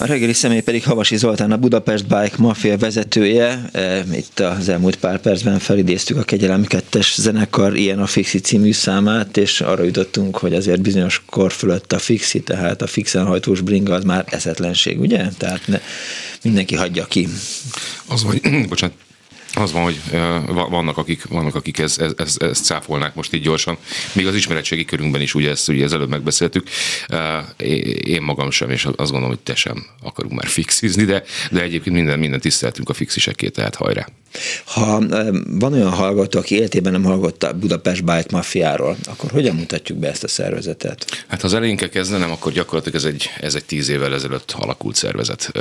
A reggeli személy pedig Havasi Zoltán, a Budapest Bike Mafia vezetője. E, itt az elmúlt pár percben felidéztük a Kegyelem 2 zenekar ilyen a Fixi című számát, és arra jutottunk, hogy azért bizonyos kor fölött a Fixi, tehát a fixen hajtós bringa az már eszetlenség, ugye? Tehát ne, mindenki hagyja ki. Az, hogy, bocsánat, az van, hogy vannak, akik, vannak, akik ezt, ezt, ezt cáfolnák most így gyorsan. Még az ismeretségi körünkben is, ugye ezt ugye az előbb megbeszéltük. Én magam sem, és azt gondolom, hogy te sem akarunk már fixizni, de, de egyébként minden, minden tiszteltünk a fixiseké, tehát hajrá. Ha van olyan hallgató, aki életében nem hallgatta Budapest Bike Mafiáról, akkor hogyan mutatjuk be ezt a szervezetet? Hát ha az elején kell kezdenem, akkor gyakorlatilag ez egy, ez egy tíz évvel ezelőtt alakult szervezet.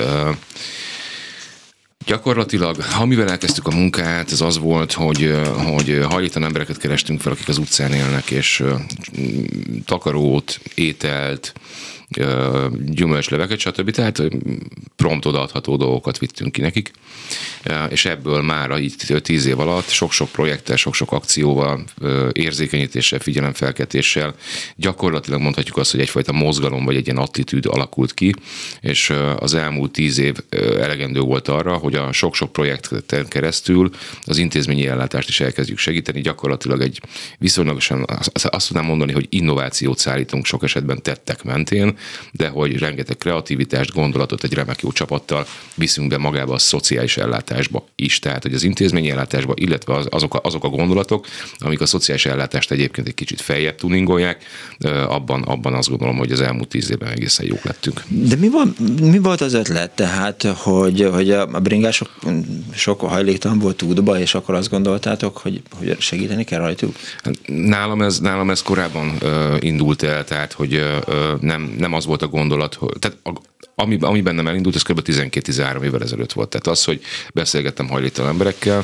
Gyakorlatilag, amivel elkezdtük a munkát, ez az volt, hogy, hogy hajlítan embereket kerestünk fel, akik az utcán élnek, és takarót, ételt, gyümölcsleveket, stb. Tehát prompt odaadható dolgokat vittünk ki nekik, és ebből már így tíz év alatt sok-sok projekttel, sok-sok akcióval, érzékenyítéssel, figyelemfelketéssel gyakorlatilag mondhatjuk azt, hogy egyfajta mozgalom vagy egy ilyen attitűd alakult ki, és az elmúlt tíz év elegendő volt arra, hogy a sok-sok projekten keresztül az intézményi ellátást is elkezdjük segíteni. Gyakorlatilag egy viszonylagosan azt tudnám mondani, hogy innovációt szállítunk sok esetben tettek mentén, de hogy rengeteg kreativitást, gondolatot egy remek jó csapattal viszünk be magába a szociális ellátásba is. Tehát, hogy az intézményi ellátásba, illetve az, azok, a, azok a gondolatok, amik a szociális ellátást egyébként egy kicsit feljebb tuningolják, abban, abban azt gondolom, hogy az elmúlt tíz évben egészen jók lettünk. De mi, van, mi volt az ötlet? Tehát, hogy, hogy a bringások sok hajléktalan volt útba, és akkor azt gondoltátok, hogy, hogy segíteni kell rajtuk? Nálam ez, nálam ez korábban uh, indult el, tehát, hogy uh, nem, nem nem az volt a gondolat, tehát a, ami, ami bennem elindult, ez kb. 12-13 évvel ezelőtt volt. Tehát az, hogy beszélgettem hajlítalan emberekkel,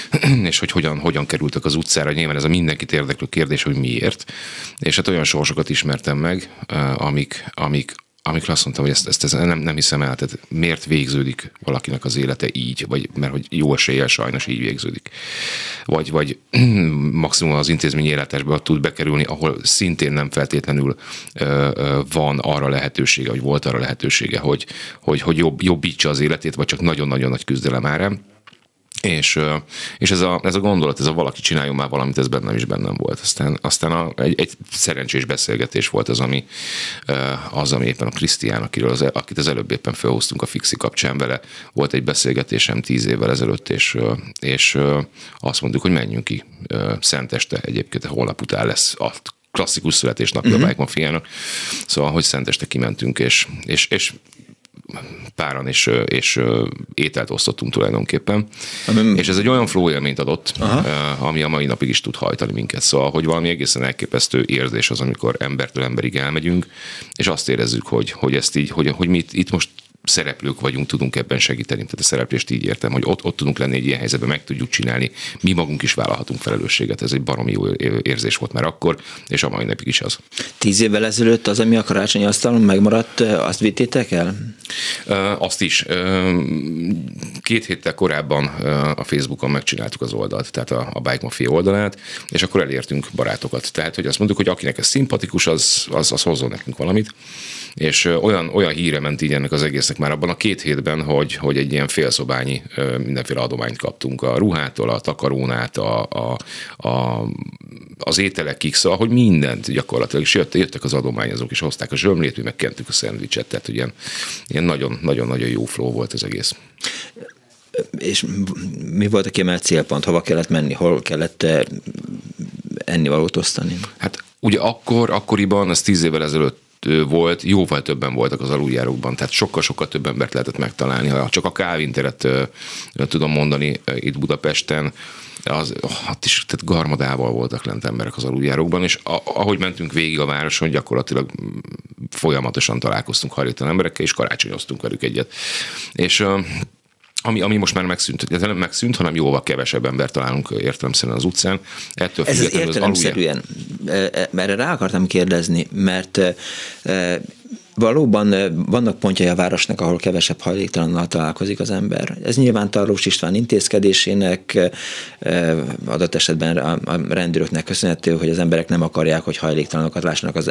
és hogy hogyan, hogyan kerültek az utcára, nyilván ez a mindenkit érdeklő kérdés, hogy miért. És hát olyan sorsokat ismertem meg, eh, amik, amik, amikor azt mondtam, hogy ezt, ezt, ezt nem, nem hiszem el, tehát miért végződik valakinek az élete így, vagy mert hogy jó eséllyel sajnos így végződik. Vagy, vagy maximum az intézmény életesbe tud bekerülni, ahol szintén nem feltétlenül ö, ö, van arra lehetősége, vagy volt arra lehetősége, hogy, hogy, hogy jobb, jobbítsa az életét, vagy csak nagyon-nagyon nagy küzdelem árán és, és ez, a, ez a gondolat, ez a valaki csináljon már valamit, ez bennem is bennem volt. Aztán, aztán a, egy, egy szerencsés beszélgetés volt az, ami, az, ami éppen a Krisztián, akiről az, akit az előbb éppen felhoztunk a Fixi kapcsán vele, volt egy beszélgetésem tíz évvel ezelőtt, és, és azt mondjuk, hogy menjünk ki Szenteste, egyébként holnap után lesz a klasszikus születésnapja uh-huh. a Bike Mafiának. Szóval, hogy Szenteste kimentünk, és, és, és páran és, és ételt osztottunk tulajdonképpen. Ami... És ez egy olyan flow élményt adott, Aha. ami a mai napig is tud hajtani minket. Szóval, hogy valami egészen elképesztő érzés az, amikor embertől emberig elmegyünk, és azt érezzük, hogy, hogy ezt így, hogy, hogy mi itt, itt most szereplők vagyunk, tudunk ebben segíteni. Tehát a szereplést így értem, hogy ott, ott tudunk lenni egy ilyen helyzetben, meg tudjuk csinálni. Mi magunk is vállalhatunk felelősséget. Ez egy baromi jó érzés volt már akkor, és a mai napig is az. Tíz évvel ezelőtt az, ami a karácsonyi asztalon megmaradt, azt vittétek el? Azt is. Két héttel korábban a Facebookon megcsináltuk az oldalt, tehát a, a Bike Mafia oldalát, és akkor elértünk barátokat. Tehát, hogy azt mondjuk, hogy akinek ez szimpatikus, az, az, az hozzon nekünk valamit és olyan, olyan híre ment így ennek az egésznek már abban a két hétben, hogy, hogy egy ilyen félszobányi mindenféle adományt kaptunk a ruhától, a takarónát, a, a, a az ételekig, szóval, hogy mindent gyakorlatilag, és jöttek, jöttek az adományozók, és hozták a zsömlét, mi megkentük a szendvicset, tehát ilyen, ilyen nagyon-nagyon jó flow volt az egész. És mi volt a kiemelt célpont? Hova kellett menni? Hol kellett ennivalót osztani? Hát ugye akkor, akkoriban, ez tíz évvel ezelőtt volt, jóval többen voltak az aluljárókban, tehát sokkal-sokkal több embert lehetett megtalálni. Ha csak a kávinteret tudom mondani itt Budapesten, az, hát is, tehát garmadával voltak lent emberek az aluljárókban, és a, ahogy mentünk végig a városon, gyakorlatilag folyamatosan találkoztunk hajléktalan emberekkel, és karácsonyoztunk velük egyet. És ami, ami most már megszűnt, ez nem megszűnt, hanem jóval kevesebb ember találunk értelemszerűen az utcán. Ettől ez értelemszerűen, az alulja... mert rá akartam kérdezni, mert valóban vannak pontjai a városnak, ahol kevesebb hajléktalannal találkozik az ember. Ez nyilván Tarlós István intézkedésének, adott esetben a rendőröknek köszönhető, hogy az emberek nem akarják, hogy hajléktalanokat lássanak az,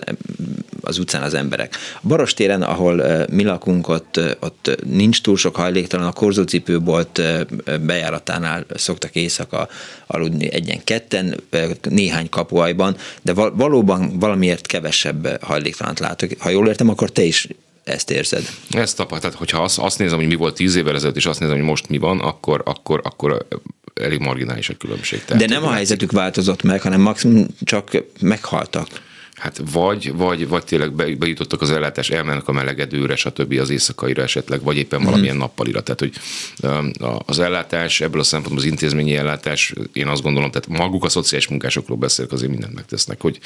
az utcán az emberek. A Barostéren, ahol mi lakunk, ott, ott nincs túl sok hajléktalan, a korzócipőbolt bejáratánál szoktak éjszaka aludni egyen-ketten, néhány kapuajban, de valóban valamiért kevesebb hajléktalant látok. Ha jól értem, akkor te is ezt érzed. Ezt tapad, tehát hogyha azt, azt nézem, hogy mi volt tíz évvel ezelőtt, és azt nézem, hogy most mi van, akkor, akkor, akkor elég marginális a különbség. Tehát, De nem a helyzetük változott meg, hanem maximum csak meghaltak. Hát vagy, vagy, vagy tényleg be, bejutottak az ellátás, elmennek a melegedőre, stb. az éjszakaira esetleg, vagy éppen mm valamilyen nappalira. Tehát, hogy az ellátás, ebből a szempontból az intézményi ellátás, én azt gondolom, tehát maguk a szociális munkásokról beszélek, azért mindent megtesznek, hogy,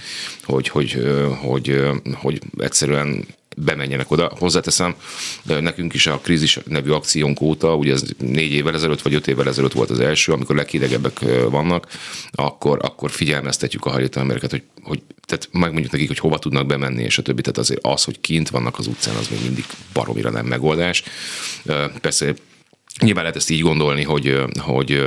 hogy, hogy, hogy, hogy, hogy egyszerűen bemenjenek oda. Hozzáteszem, nekünk is a krízis nevű akciónk óta, ugye ez négy évvel ezelőtt vagy öt évvel ezelőtt volt az első, amikor leghidegebbek vannak, akkor, akkor figyelmeztetjük a hajléktalan embereket, hogy, hogy tehát megmondjuk nekik, hogy hova tudnak bemenni, és a többi. Tehát azért az, hogy kint vannak az utcán, az még mindig baromira nem megoldás. Persze nyilván lehet ezt így gondolni, hogy, hogy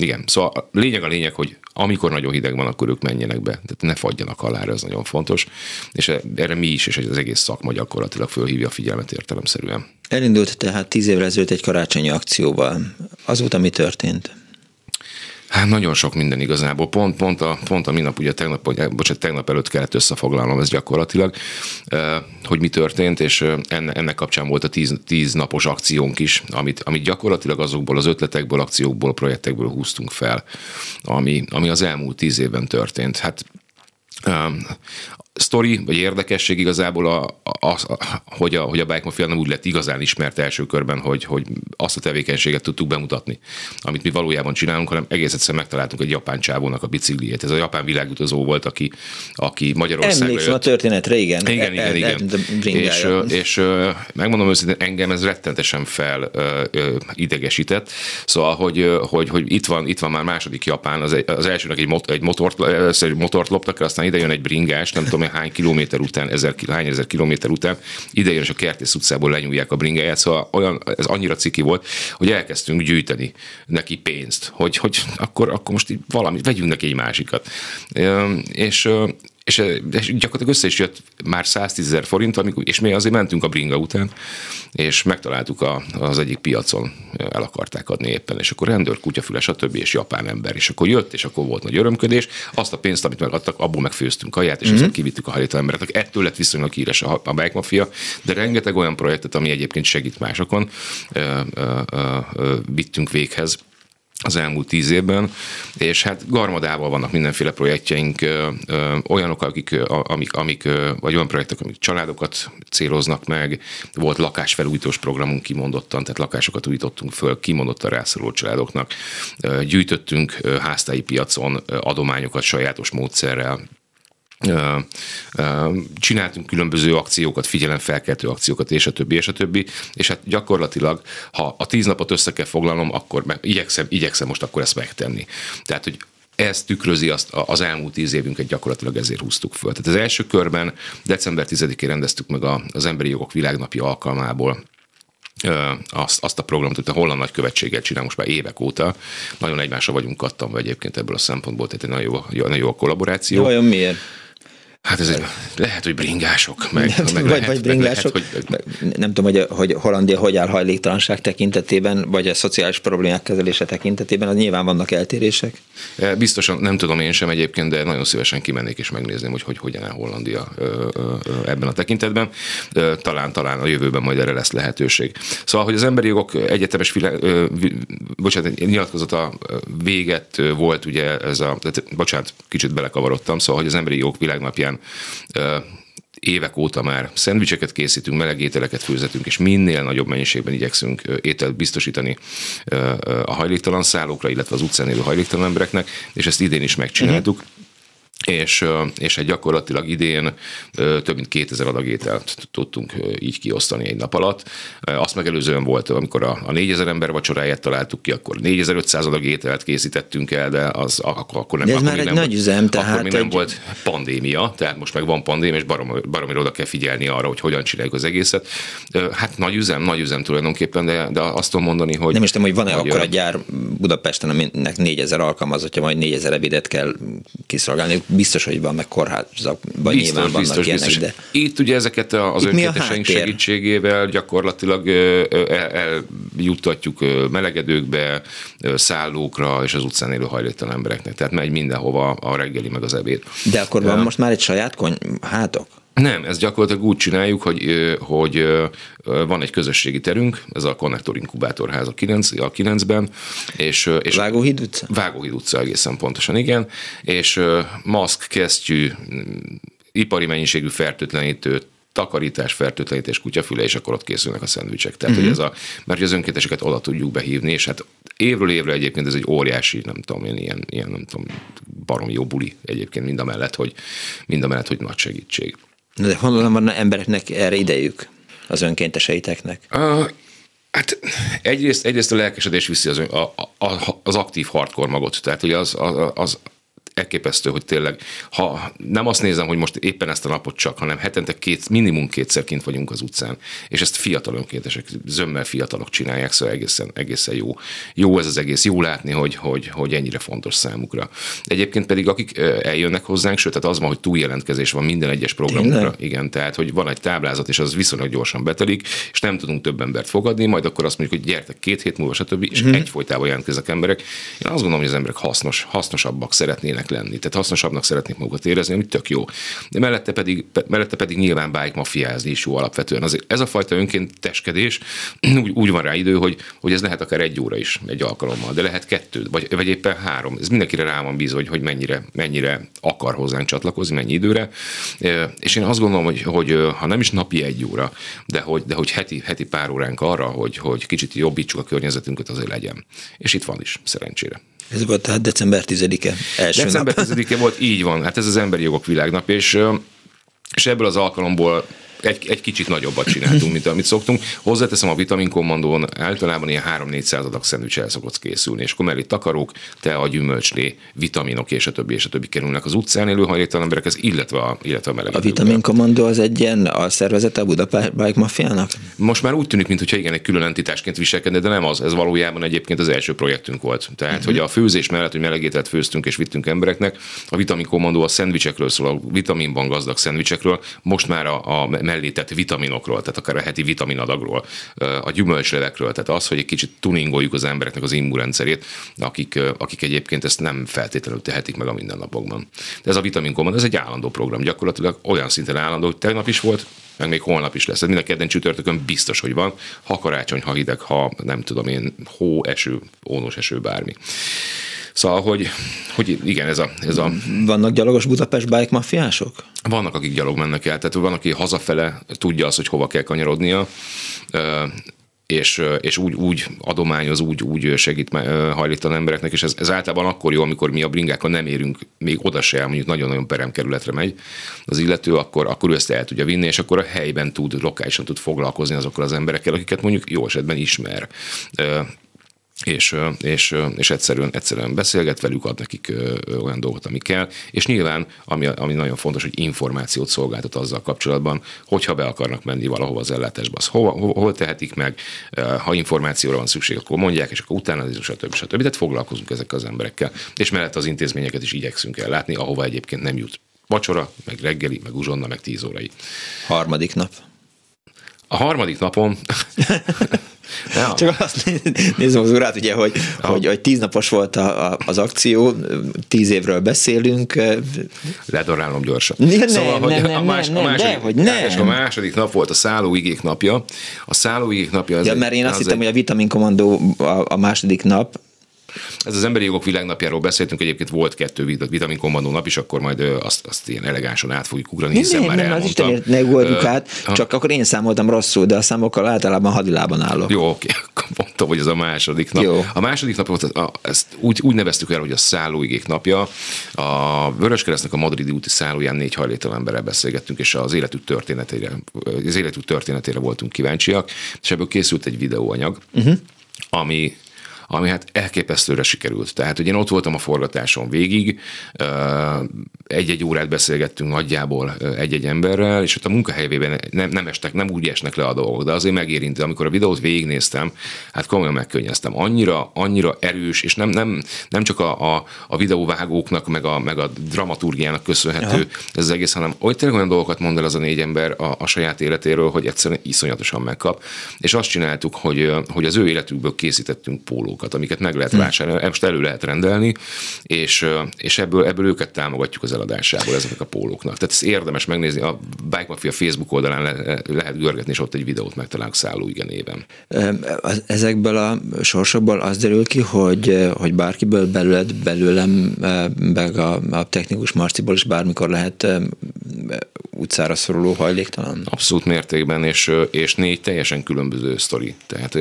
igen, szóval lényeg a lényeg, hogy amikor nagyon hideg van, akkor ők menjenek be. Tehát ne fagyjanak alá, ez nagyon fontos. És erre mi is, és az egész szakma gyakorlatilag fölhívja a figyelmet értelemszerűen. Elindult tehát tíz évvel ezelőtt egy karácsonyi akcióval. Azóta mi történt? Hát nagyon sok minden igazából. Pont, pont, a, pont a minap, ugye tegnap, bocsánat, tegnap előtt kellett összefoglalnom ez gyakorlatilag, hogy mi történt, és ennek kapcsán volt a tíz, tíz napos akciónk is, amit, amit gyakorlatilag azokból az ötletekből, akciókból, projektekből húztunk fel, ami, ami az elmúlt tíz évben történt. Hát sztori, vagy érdekesség igazából, a, a, a, hogy, a, hogy a Bike Mafia nem úgy lett igazán ismert első körben, hogy, hogy azt a tevékenységet tudtuk bemutatni, amit mi valójában csinálunk, hanem egész egyszerűen megtaláltunk egy japán csávónak a bicikliét. Ez a japán világutazó volt, aki, aki Magyarországra Emlékszem jött. a történetre, igen. Igen, igen, igen. És, és megmondom őszintén, engem ez rettentesen fel idegesített. Szóval, hogy, hogy, hogy itt, van, itt van már második Japán, az, az elsőnek egy, mot, egy motort, egy motort loptak, aztán ide jön egy bringás, nem tudom, hány kilométer után, ezer, hány ezer kilométer után idejön, és a Kertész utcából lenyúlják a bringáját, szóval olyan, ez annyira ciki volt, hogy elkezdtünk gyűjteni neki pénzt, hogy, hogy akkor, akkor most így valamit, vegyünk neki egy másikat. És és, és gyakorlatilag össze is jött már 110 ezer forint, amikor, és mi azért mentünk a bringa után, és megtaláltuk a, az egyik piacon, el akarták adni éppen, és akkor rendőr, kutyafüles, stb. és japán ember, és akkor jött, és akkor volt nagy örömködés, azt a pénzt, amit megadtak, abból megfőztünk kaját, és mm-hmm. ezt kivittük a hajléktalan embereknek. Ettől lett viszonylag híres a, a Bike Mafia, de rengeteg olyan projektet, ami egyébként segít másokon, ö, ö, ö, ö, vittünk véghez az elmúlt tíz évben, és hát garmadával vannak mindenféle projektjeink, olyanok, akik, amik, amik, vagy olyan projektek, amik családokat céloznak meg, volt lakásfelújítós programunk kimondottan, tehát lakásokat újítottunk föl kimondottan rászoruló családoknak, gyűjtöttünk háztáji piacon adományokat sajátos módszerrel, csináltunk különböző akciókat, figyelemfelkeltő akciókat, és a többi, és a többi, és hát gyakorlatilag, ha a tíz napot össze kell foglalnom, akkor meg, igyekszem, igyekszem most akkor ezt megtenni. Tehát, hogy ez tükrözi azt, az elmúlt tíz évünket gyakorlatilag ezért húztuk föl. Tehát az első körben december 10-én rendeztük meg az Emberi Jogok Világnapja alkalmából azt, azt a programot, hogy a holland nagykövetséggel csinál most már évek óta. Nagyon egymásra vagyunk kattanva egyébként ebből a szempontból, tehát egy nagyon jó, nagyon jó a kollaboráció. De vajon miért? Hát ez egy, lehet, hogy bringások, meg, nem, meg vagy, lehet, vagy bringások, meg lehet, hogy... nem tudom, hogy, hogy Hollandia hogy áll hajléktalanság tekintetében, vagy a szociális problémák kezelése tekintetében, az nyilván vannak eltérések. E, biztosan nem tudom én sem egyébként, de nagyon szívesen kimennék és megnézném, hogy, hogy hogyan áll Hollandia ebben a tekintetben. Talán, talán a jövőben majd erre lesz lehetőség. Szóval, hogy az emberi jogok egyetemes világ, bocsánat, nyilatkozata véget volt ugye ez a, bocsánat, kicsit belekavarodtam, szóval, hogy az emberi jogok világnapján évek óta már szendvicseket készítünk, meleg ételeket főzetünk, és minél nagyobb mennyiségben igyekszünk ételt biztosítani a hajléktalan szállókra, illetve az utcán élő hajléktalan embereknek, és ezt idén is megcsináltuk. Uh-huh és, és egy gyakorlatilag idén több mint 2000 adag ételt tudtunk így kiosztani egy nap alatt. Azt megelőzően volt, amikor a, a 4000 ember vacsoráját találtuk ki, akkor 4500 adag ételt készítettünk el, de az akkor, akkor nem, de ez akkor már egy nem nagy üzem, tehát akkor még nem egy... volt pandémia, tehát most meg van pandémia, és barom, baromira oda kell figyelni arra, hogy hogyan csináljuk az egészet. Hát nagy üzem, nagy üzem tulajdonképpen, de, de azt tudom mondani, hogy... Nem is tudom, hogy van-e akkor a gyár Budapesten, aminek 4000 alkalmazottja, majd 4000 ebédet kell kiszolgálni. Biztos, hogy van, meg kórházak, vagy biztos, nyilván vannak biztos, ilyenek, biztos. de... Itt ugye ezeket az Itt önkénteseink segítségével gyakorlatilag eljuttatjuk melegedőkbe, szállókra és az utcán élő hajléktalan embereknek. Tehát megy mindenhova a reggeli meg az ebéd. De akkor van most már egy saját kony hátok? Nem, ezt gyakorlatilag úgy csináljuk, hogy, hogy van egy közösségi terünk, ez a Konnektor Inkubátorház a, 9, a 9-ben. És, és Vágóhíd utca? Vágóhíd utca egészen pontosan, igen. És maszk, kesztyű, ipari mennyiségű fertőtlenítő, takarítás, fertőtlenítés, kutyafüle, és akkor ott készülnek a szendvicsek. Tehát, uh-huh. hogy ez a, mert az önkénteseket oda tudjuk behívni, és hát évről évre egyébként ez egy óriási, nem tudom én, ilyen, ilyen nem tudom, barom jó buli egyébként mind a mellett, hogy, mind a mellett, hogy nagy segítség. De honnan van embereknek erre idejük, az önkénteseiteknek? Uh, Hát egyrészt, egyrészt a lelkesedés viszi az, a, a, az aktív hardcore magot, tehát hogy az, az, az elképesztő, hogy tényleg, ha nem azt nézem, hogy most éppen ezt a napot csak, hanem hetente két, minimum kétszer kint vagyunk az utcán, és ezt fiatal önkéntesek, zömmel fiatalok csinálják, szóval egészen, egészen jó. Jó ez az egész, jó látni, hogy, hogy, hogy ennyire fontos számukra. Egyébként pedig akik eljönnek hozzánk, sőt, tehát az van, hogy túljelentkezés van minden egyes programokra. Tényleg? Igen, tehát, hogy van egy táblázat, és az viszonylag gyorsan betelik, és nem tudunk több embert fogadni, majd akkor azt mondjuk, hogy gyertek két hét múlva, stb. és mm-hmm. egyfolytában jelentkeznek emberek. Én azt gondolom, hogy az emberek hasznos, hasznosabbak szeretnének lenni. Tehát hasznosabbnak szeretnék magukat érezni, ami tök jó. De mellette pedig, mellette pedig nyilván bike mafiázni is jó alapvetően. Azért ez a fajta önkénteskedés úgy, úgy van rá idő, hogy, hogy ez lehet akár egy óra is egy alkalommal, de lehet kettő, vagy, vagy éppen három. Ez mindenkire rá van bízva, hogy, hogy mennyire, mennyire akar hozzánk csatlakozni, mennyi időre. És én azt gondolom, hogy, hogy ha nem is napi egy óra, de hogy, de hogy heti, heti pár óránk arra, hogy, hogy kicsit jobbítsuk a környezetünket, azért legyen. És itt van is, szerencsére. Ez volt tehát december 10-e első December 10-e volt, így van. Hát ez az emberi jogok világnap, és, és ebből az alkalomból egy, egy kicsit nagyobbat csináltunk, mint amit szoktunk. Hozzáteszem a vitamin kommandón általában ilyen 3-400 adag szendvics el szokott készülni, és akkor mellé takarók, te a gyümölcslé, vitaminok és a többi, és a többi kerülnek az utcán élő hajléktalan emberekhez, illetve a, illetve a meleg. A vitamin kommandó az egy ilyen a szervezete a Budapest Bike Mafiának? Most már úgy tűnik, mintha igen, egy külön entitásként viselkedne, de nem az. Ez valójában egyébként az első projektünk volt. Tehát, uh-huh. hogy a főzés mellett, hogy melegételt főztünk és vittünk embereknek, a vitamin kommandó a szendvicsekről szól, a vitaminban gazdag szendvicsekről, most már a, a mellé tett vitaminokról, tehát akár a heti vitaminadagról, a gyümölcslevekről, tehát az, hogy egy kicsit tuningoljuk az embereknek az immunrendszerét, akik, akik egyébként ezt nem feltétlenül tehetik meg a mindennapokban. De ez a vitamin command, ez egy állandó program, gyakorlatilag olyan szinten állandó, hogy tegnap is volt, meg még holnap is lesz. Ez mind a kedden csütörtökön biztos, hogy van. Ha karácsony, ha hideg, ha nem tudom én, hó, eső, ónos eső, bármi. Szóval, hogy, hogy igen, ez a, ez a... Vannak gyalogos Budapest bike mafiások? Vannak, akik gyalog mennek el, tehát van, aki hazafele tudja azt, hogy hova kell kanyarodnia, és, és úgy, úgy adományoz, úgy, úgy segít hajlítan embereknek, és ez, ez általában akkor jó, amikor mi a bringákkal nem érünk még oda se, mondjuk nagyon-nagyon peremkerületre megy az illető, akkor, akkor ő ezt el tudja vinni, és akkor a helyben tud, lokálisan tud foglalkozni azokkal az emberekkel, akiket mondjuk jó esetben ismer és, és, és egyszerűen, egyszerűen beszélget velük, ad nekik olyan dolgot, ami kell, és nyilván, ami, ami nagyon fontos, hogy információt szolgáltat azzal kapcsolatban, hogyha be akarnak menni valahova az ellátásba, az hova, hol, hol tehetik meg, ha információra van szükség, akkor mondják, és akkor utána, stb. stb. Tehát foglalkozunk ezekkel az emberekkel, és mellett az intézményeket is igyekszünk ellátni, ahova egyébként nem jut vacsora, meg reggeli, meg uzsonna, meg tíz órai. Harmadik nap. A harmadik napon Ja. Csak azt nézem az urát, ugye, hogy, hogy, hogy tíz napos volt a, a, az akció, tíz évről beszélünk. Ledorálom gyorsan. Ne, szóval, hogy nem, a, más, nem, a, második, de, hogy nem. a második nap volt a szállóigék napja. A szállóigék napja... Ja, mert én azt hittem, egy... hogy a Vitamin Kommandó a, a második nap, ez az emberi jogok világnapjáról beszéltünk, egyébként volt kettő vitamin kommandó nap is, akkor majd azt, azt ilyen elegánsan át fogjuk ugrani, hiszen nem, már nem, elmondtam. Az Istenért ne uh, át, csak akkor én számoltam rosszul, de a számokkal általában hadilában állok. Jó, oké, akkor mondtam, hogy ez a második nap. Jó. A második napot a, ezt úgy, úgy neveztük el, hogy a szállóigék napja. A Vöröskeresztnek a madridi úti szállóján négy hajléktalan emberrel beszélgettünk, és az életük történetére, az életük történetére voltunk kíváncsiak, és ebből készült egy videóanyag, uh-huh. ami ami hát elképesztőre sikerült. Tehát, hogy én ott voltam a forgatáson végig, egy-egy órát beszélgettünk nagyjából egy-egy emberrel, és ott a munkahelyében nem, nem, estek, nem úgy esnek le a dolgok, de azért megérinti. Amikor a videót végignéztem, hát komolyan megkönnyeztem. Annyira, annyira erős, és nem, nem, nem csak a, a, a videóvágóknak, meg a, meg a dramaturgiának köszönhető Aha. ez az egész, hanem hogy tényleg olyan dolgokat mond el az a négy ember a, a saját életéről, hogy egyszerűen iszonyatosan megkap. És azt csináltuk, hogy, hogy az ő életükből készítettünk pólókat, amiket meg lehet hm. vásárolni, most elő lehet rendelni, és, és ebből, ebből őket támogatjuk az eladásából ezeknek a pólóknak. Tehát ez érdemes megnézni, a Bike Mafia Facebook oldalán le, lehet görgetni, és ott egy videót megtalálunk Szálló igen néven. Ezekből a sorsokból az derül ki, hogy, hogy bárkiből belőled, belőlem, meg a, a technikus Marciból is bármikor lehet utcára szoruló hajléktalan? Abszolút mértékben, és, és négy teljesen különböző sztori. Tehát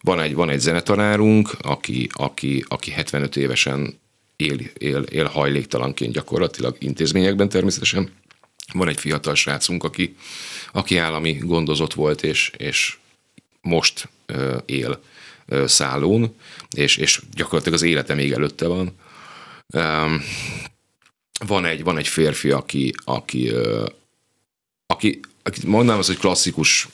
van egy, van egy zenetanárunk, aki, aki, aki 75 évesen él, él, él hajléktalanként gyakorlatilag intézményekben természetesen. Van egy fiatal srácunk, aki, aki állami gondozott volt, és, és most ö, él ö, szállón, és, és gyakorlatilag az élete még előtte van. Um, van egy, van egy férfi, aki, aki, aki, aki mondanám az, hogy klasszikus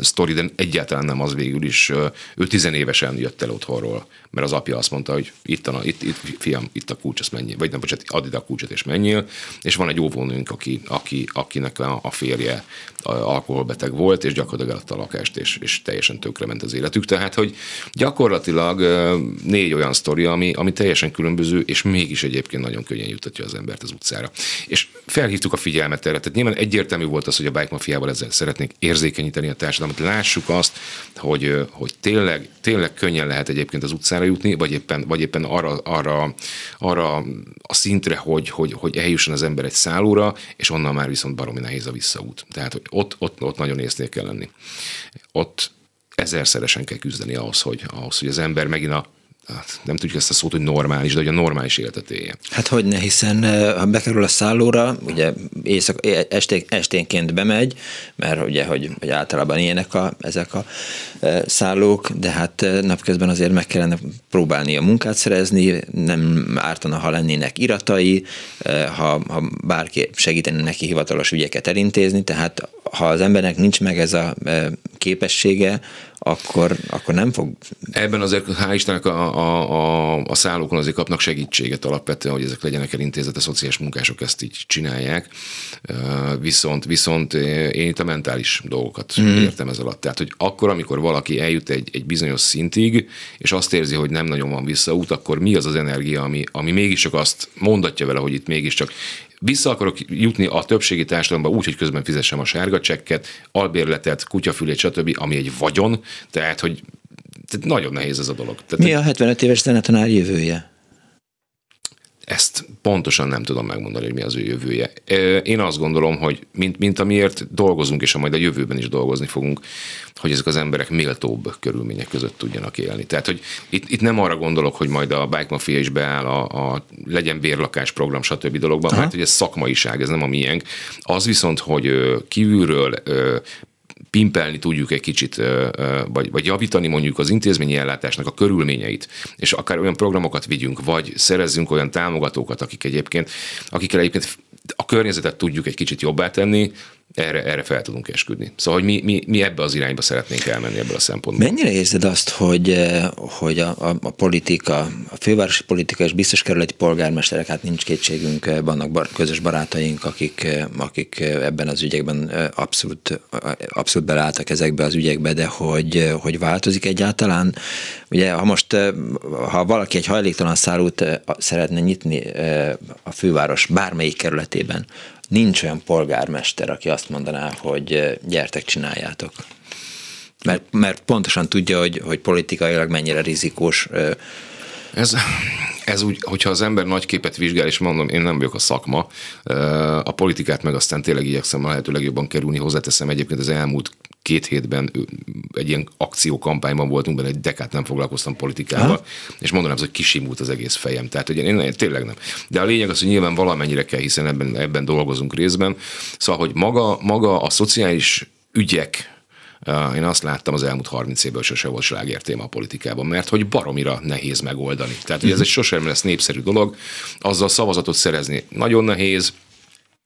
sztori, de egyáltalán nem az végül is. Ő tizenévesen jött el otthonról mert az apja azt mondta, hogy itt, a, itt, itt fiam, itt a kulcs, ezt menjél, vagy nem, bocsánat, add ide a kulcsot és menjél, és van egy óvónőnk, aki, aki, akinek a, férje alkoholbeteg volt, és gyakorlatilag eladta a lakást, és, és teljesen ment az életük. Tehát, hogy gyakorlatilag négy olyan sztori, ami, ami teljesen különböző, és mégis egyébként nagyon könnyen jutatja az embert az utcára. És felhívtuk a figyelmet erre. Tehát nyilván egyértelmű volt az, hogy a bike mafiával ezzel szeretnék érzékenyíteni a társadalmat. Lássuk azt, hogy, hogy tényleg, tényleg könnyen lehet egyébként az utcára jutni, vagy éppen, vagy éppen arra, arra, arra a szintre, hogy, hogy, hogy eljusson az ember egy szállóra, és onnan már viszont baromi nehéz a visszaút. Tehát, hogy ott, ott, ott nagyon észnél kell lenni. Ott ezerszeresen kell küzdeni ahhoz, hogy, ahhoz, hogy az ember megint a hát nem tudjuk ezt a szót, hogy normális, de hogy a normális életet éljen. Hát hogy ne, hiszen ha bekerül a szállóra, ugye éjszak, esté, esténként bemegy, mert ugye, hogy, hogy általában ilyenek a, ezek a szállók, de hát napközben azért meg kellene próbálni a munkát szerezni, nem ártana, ha lennének iratai, ha, ha bárki segíteni neki hivatalos ügyeket elintézni, tehát ha az embernek nincs meg ez a képessége, akkor, akkor nem fog... Ebben azért hál' Istennek a, a, a, a szállókon azért kapnak segítséget alapvetően, hogy ezek legyenek elintézet, a szociális munkások ezt így csinálják. Viszont, viszont én itt a mentális dolgokat mm. értem ez alatt. Tehát, hogy akkor, amikor valaki eljut egy, egy bizonyos szintig, és azt érzi, hogy nem nagyon van visszaút, akkor mi az az energia, ami, ami mégiscsak azt mondatja vele, hogy itt mégiscsak vissza akarok jutni a többségi társadalomba úgy, hogy közben fizessem a sárga csekket, albérletet, kutyafülét, stb., ami egy vagyon, tehát, hogy tehát nagyon nehéz ez a dolog. Tehát, Mi a 75 éves zenetanár jövője? Ezt pontosan nem tudom megmondani, hogy mi az ő jövője. Én azt gondolom, hogy mint, mint amiért dolgozunk, és majd a jövőben is dolgozni fogunk, hogy ezek az emberek méltóbb körülmények között tudjanak élni. Tehát, hogy itt, itt nem arra gondolok, hogy majd a Bike Mafia is beáll a, a legyen bérlakás program, stb. dologban, Aha. mert hogy ez szakmaiság, ez nem a miénk. Az viszont, hogy kívülről pimpelni tudjuk egy kicsit, vagy, vagy javítani mondjuk az intézményi ellátásnak a körülményeit, és akár olyan programokat vigyünk, vagy szerezzünk olyan támogatókat, akik egyébként, akikkel egyébként a környezetet tudjuk egy kicsit jobbá tenni, erre, erre fel tudunk esküdni. Szóval, hogy mi, mi, mi ebbe az irányba szeretnénk elmenni ebből a szempontból. Mennyire érzed azt, hogy, eh, hogy a, a, a politika, a fővárosi politika és biztos kerületi polgármesterek, hát nincs kétségünk, eh, vannak bar, közös barátaink, akik, eh, akik ebben az ügyekben abszolút, abszolút beleálltak ezekbe az ügyekbe, de hogy, hogy változik egyáltalán? Ugye, ha most, ha valaki egy hajléktalan szállót szeretne nyitni a főváros bármelyik kerületében, nincs olyan polgármester, aki azt mondaná, hogy gyertek, csináljátok. Mert, mert pontosan tudja, hogy, hogy politikailag mennyire rizikós. Ez, ez úgy, hogyha az ember nagy képet vizsgál, és mondom, én nem vagyok a szakma, a politikát meg aztán tényleg igyekszem a lehető legjobban kerülni, hozzáteszem egyébként az elmúlt két hétben egy ilyen akciókampányban voltunk benne, egy dekát nem foglalkoztam politikával, ha? és mondanám, hogy kisimult az egész fejem. Tehát, hogy én, én tényleg nem. De a lényeg az, hogy nyilván valamennyire kell, hiszen ebben, ebben dolgozunk részben. Szóval, hogy maga, maga a szociális ügyek, én azt láttam az elmúlt 30 évből sose volt slágértéma a politikában, mert hogy baromira nehéz megoldani. Tehát, hogy ez egy sosem lesz népszerű dolog, azzal szavazatot szerezni nagyon nehéz,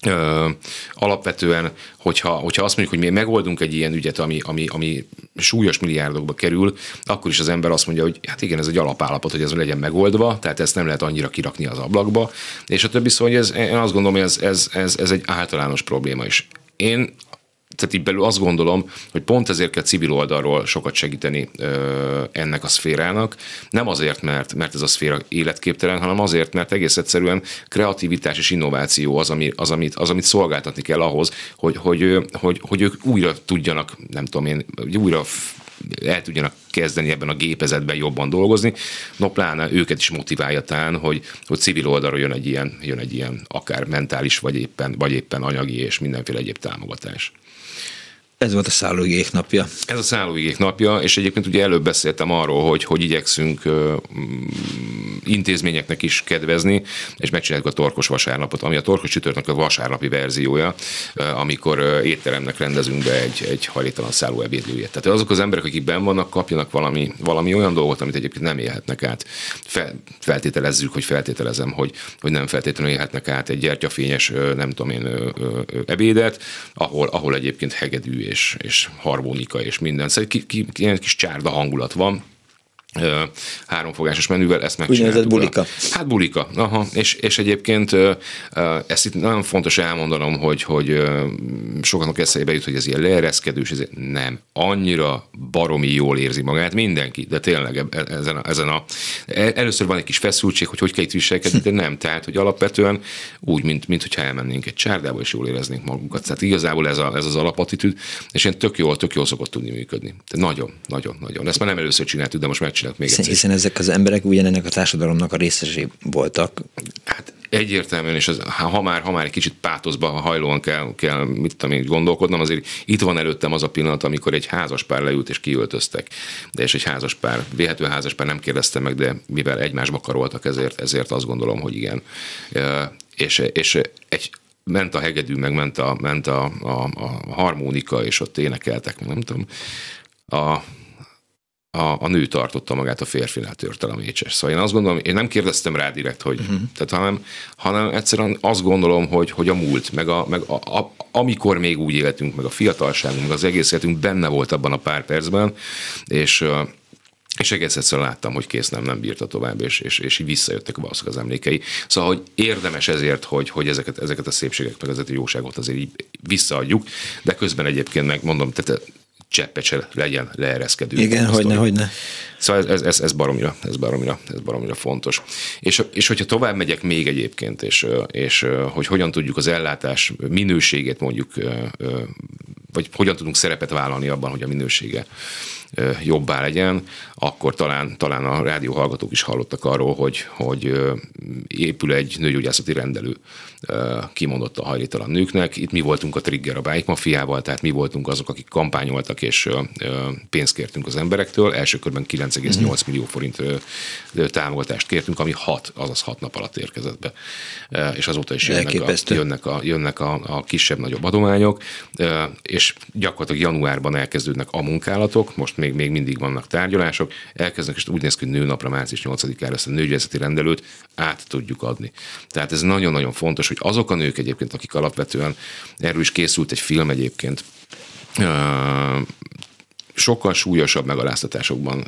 Ö, alapvetően, hogyha, hogyha azt mondjuk, hogy mi megoldunk egy ilyen ügyet, ami, ami, ami súlyos milliárdokba kerül, akkor is az ember azt mondja, hogy hát igen, ez egy alapállapot, hogy ez legyen megoldva, tehát ezt nem lehet annyira kirakni az ablakba, és a többi szó, hogy ez, én azt gondolom, hogy ez, ez, ez, ez egy általános probléma is. Én tehát így belül azt gondolom, hogy pont ezért kell civil oldalról sokat segíteni ö, ennek a szférának. Nem azért, mert, mert ez a szféra életképtelen, hanem azért, mert egész egyszerűen kreativitás és innováció az, ami, az, amit, az amit szolgáltatni kell ahhoz, hogy, hogy, hogy, hogy ők újra tudjanak, nem tudom én, újra el tudjanak kezdeni ebben a gépezetben jobban dolgozni. No, pláne őket is motiválja talán, hogy, hogy civil oldalról jön egy ilyen, jön egy ilyen akár mentális, vagy éppen, vagy éppen anyagi és mindenféle egyéb támogatás. Ez volt a szállóigék napja. Ez a szállóigék napja, és egyébként ugye előbb beszéltem arról, hogy hogy igyekszünk intézményeknek is kedvezni, és megcsináljuk a torkos vasárnapot, ami a torkos csütörtök a vasárnapi verziója, amikor étteremnek rendezünk be egy, egy hajléktalan szálló ebédlőjét. Tehát azok az emberek, akik benn vannak, kapjanak valami, valami olyan dolgot, amit egyébként nem élhetnek át. Fel, feltételezzük, hogy feltételezem, hogy, hogy nem feltétlenül élhetnek át egy gyertyafényes, nem tudom én, ebédet, ahol, ahol egyébként hegedű és, és harmonika és minden. Szóval ki, ki, ilyen kis csárda hangulat van, háromfogásos menüvel, ezt megcsináltuk. Úgynevezett bulika. Hát bulika, aha. És, és egyébként ezt itt nagyon fontos elmondanom, hogy, hogy sokaknak eszébe jut, hogy ez ilyen leereszkedős, ez nem. Annyira baromi jól érzi magát mindenki, de tényleg e, ezen a, ezen a e, először van egy kis feszültség, hogy hogy kell itt viselkedni, de nem. Tehát, hogy alapvetően úgy, mint, mint hogyha elmennénk egy csárdába, és jól éreznénk magunkat. Tehát igazából ez, a, ez az alapatitűd, és én tök jól, tök jól szokott tudni működni. Tehát nagyon, nagyon, nagyon. Ezt már nem először csináltuk, de most megcsináltuk csinálok még hiszen, egyszer. Hiszen ezek az emberek ugyanennek a társadalomnak a részesei voltak. Hát egyértelműen, és az, ha, már, ha már egy kicsit pátoszba hajlóan kell, kell mit tudom én, gondolkodnom, azért itt van előttem az a pillanat, amikor egy házaspár leült és kiöltöztek. De és egy házaspár, véhető házaspár nem kérdezte meg, de mivel egymásba karoltak, ezért, ezért azt gondolom, hogy igen. És, és egy, ment a hegedű, meg ment a, ment a, a, a harmonika, és ott énekeltek, nem tudom. A, a, a nő tartotta magát, a férfinál törte a mécses. Szóval én azt gondolom, én nem kérdeztem rá direkt, hogy, uh-huh. tehát, hanem, hanem egyszerűen azt gondolom, hogy, hogy a múlt, meg, a, meg a, a, amikor még úgy éltünk, meg a fiatalságunk, meg az egész életünk benne volt abban a pár percben, és és egész egyszerűen láttam, hogy kész nem, nem bírta tovább, és, és, és így visszajöttek valószínűleg az emlékei. Szóval, hogy érdemes ezért, hogy, hogy ezeket, ezeket a szépségek, meg ezeket a jóságot azért így visszaadjuk, de közben egyébként meg mondom, tehát cseppecse legyen leereszkedő. Igen, hogyne, hogyne. Szóval ez, ez, ez, baromira, ez, baromira, ez baromira fontos. És, és hogyha tovább megyek még egyébként, és, és hogy hogyan tudjuk az ellátás minőségét mondjuk, vagy hogyan tudunk szerepet vállalni abban, hogy a minősége jobbá legyen, akkor talán, talán a rádióhallgatók is hallottak arról, hogy, hogy épül egy nőgyógyászati rendelő kimondott a hajlétalan nőknek. Itt mi voltunk a trigger a bike mafiával, tehát mi voltunk azok, akik kampányoltak és pénzt kértünk az emberektől. Első körben 9,8 mhm. millió forint támogatást kértünk, ami 6, azaz 6 nap alatt érkezett be. És azóta is jönnek a, jönnek a, jönnek a, a kisebb-nagyobb adományok, és gyakorlatilag januárban elkezdődnek a munkálatok, most még, még mindig vannak tárgyalások, elkezdnek, és úgy néz ki, hogy nőnapra március 8-ára ezt a nőgyógyászati rendelőt át tudjuk adni. Tehát ez nagyon-nagyon fontos, hogy azok a nők egyébként, akik alapvetően, erről is készült egy film egyébként, sokkal súlyosabb megaláztatásokban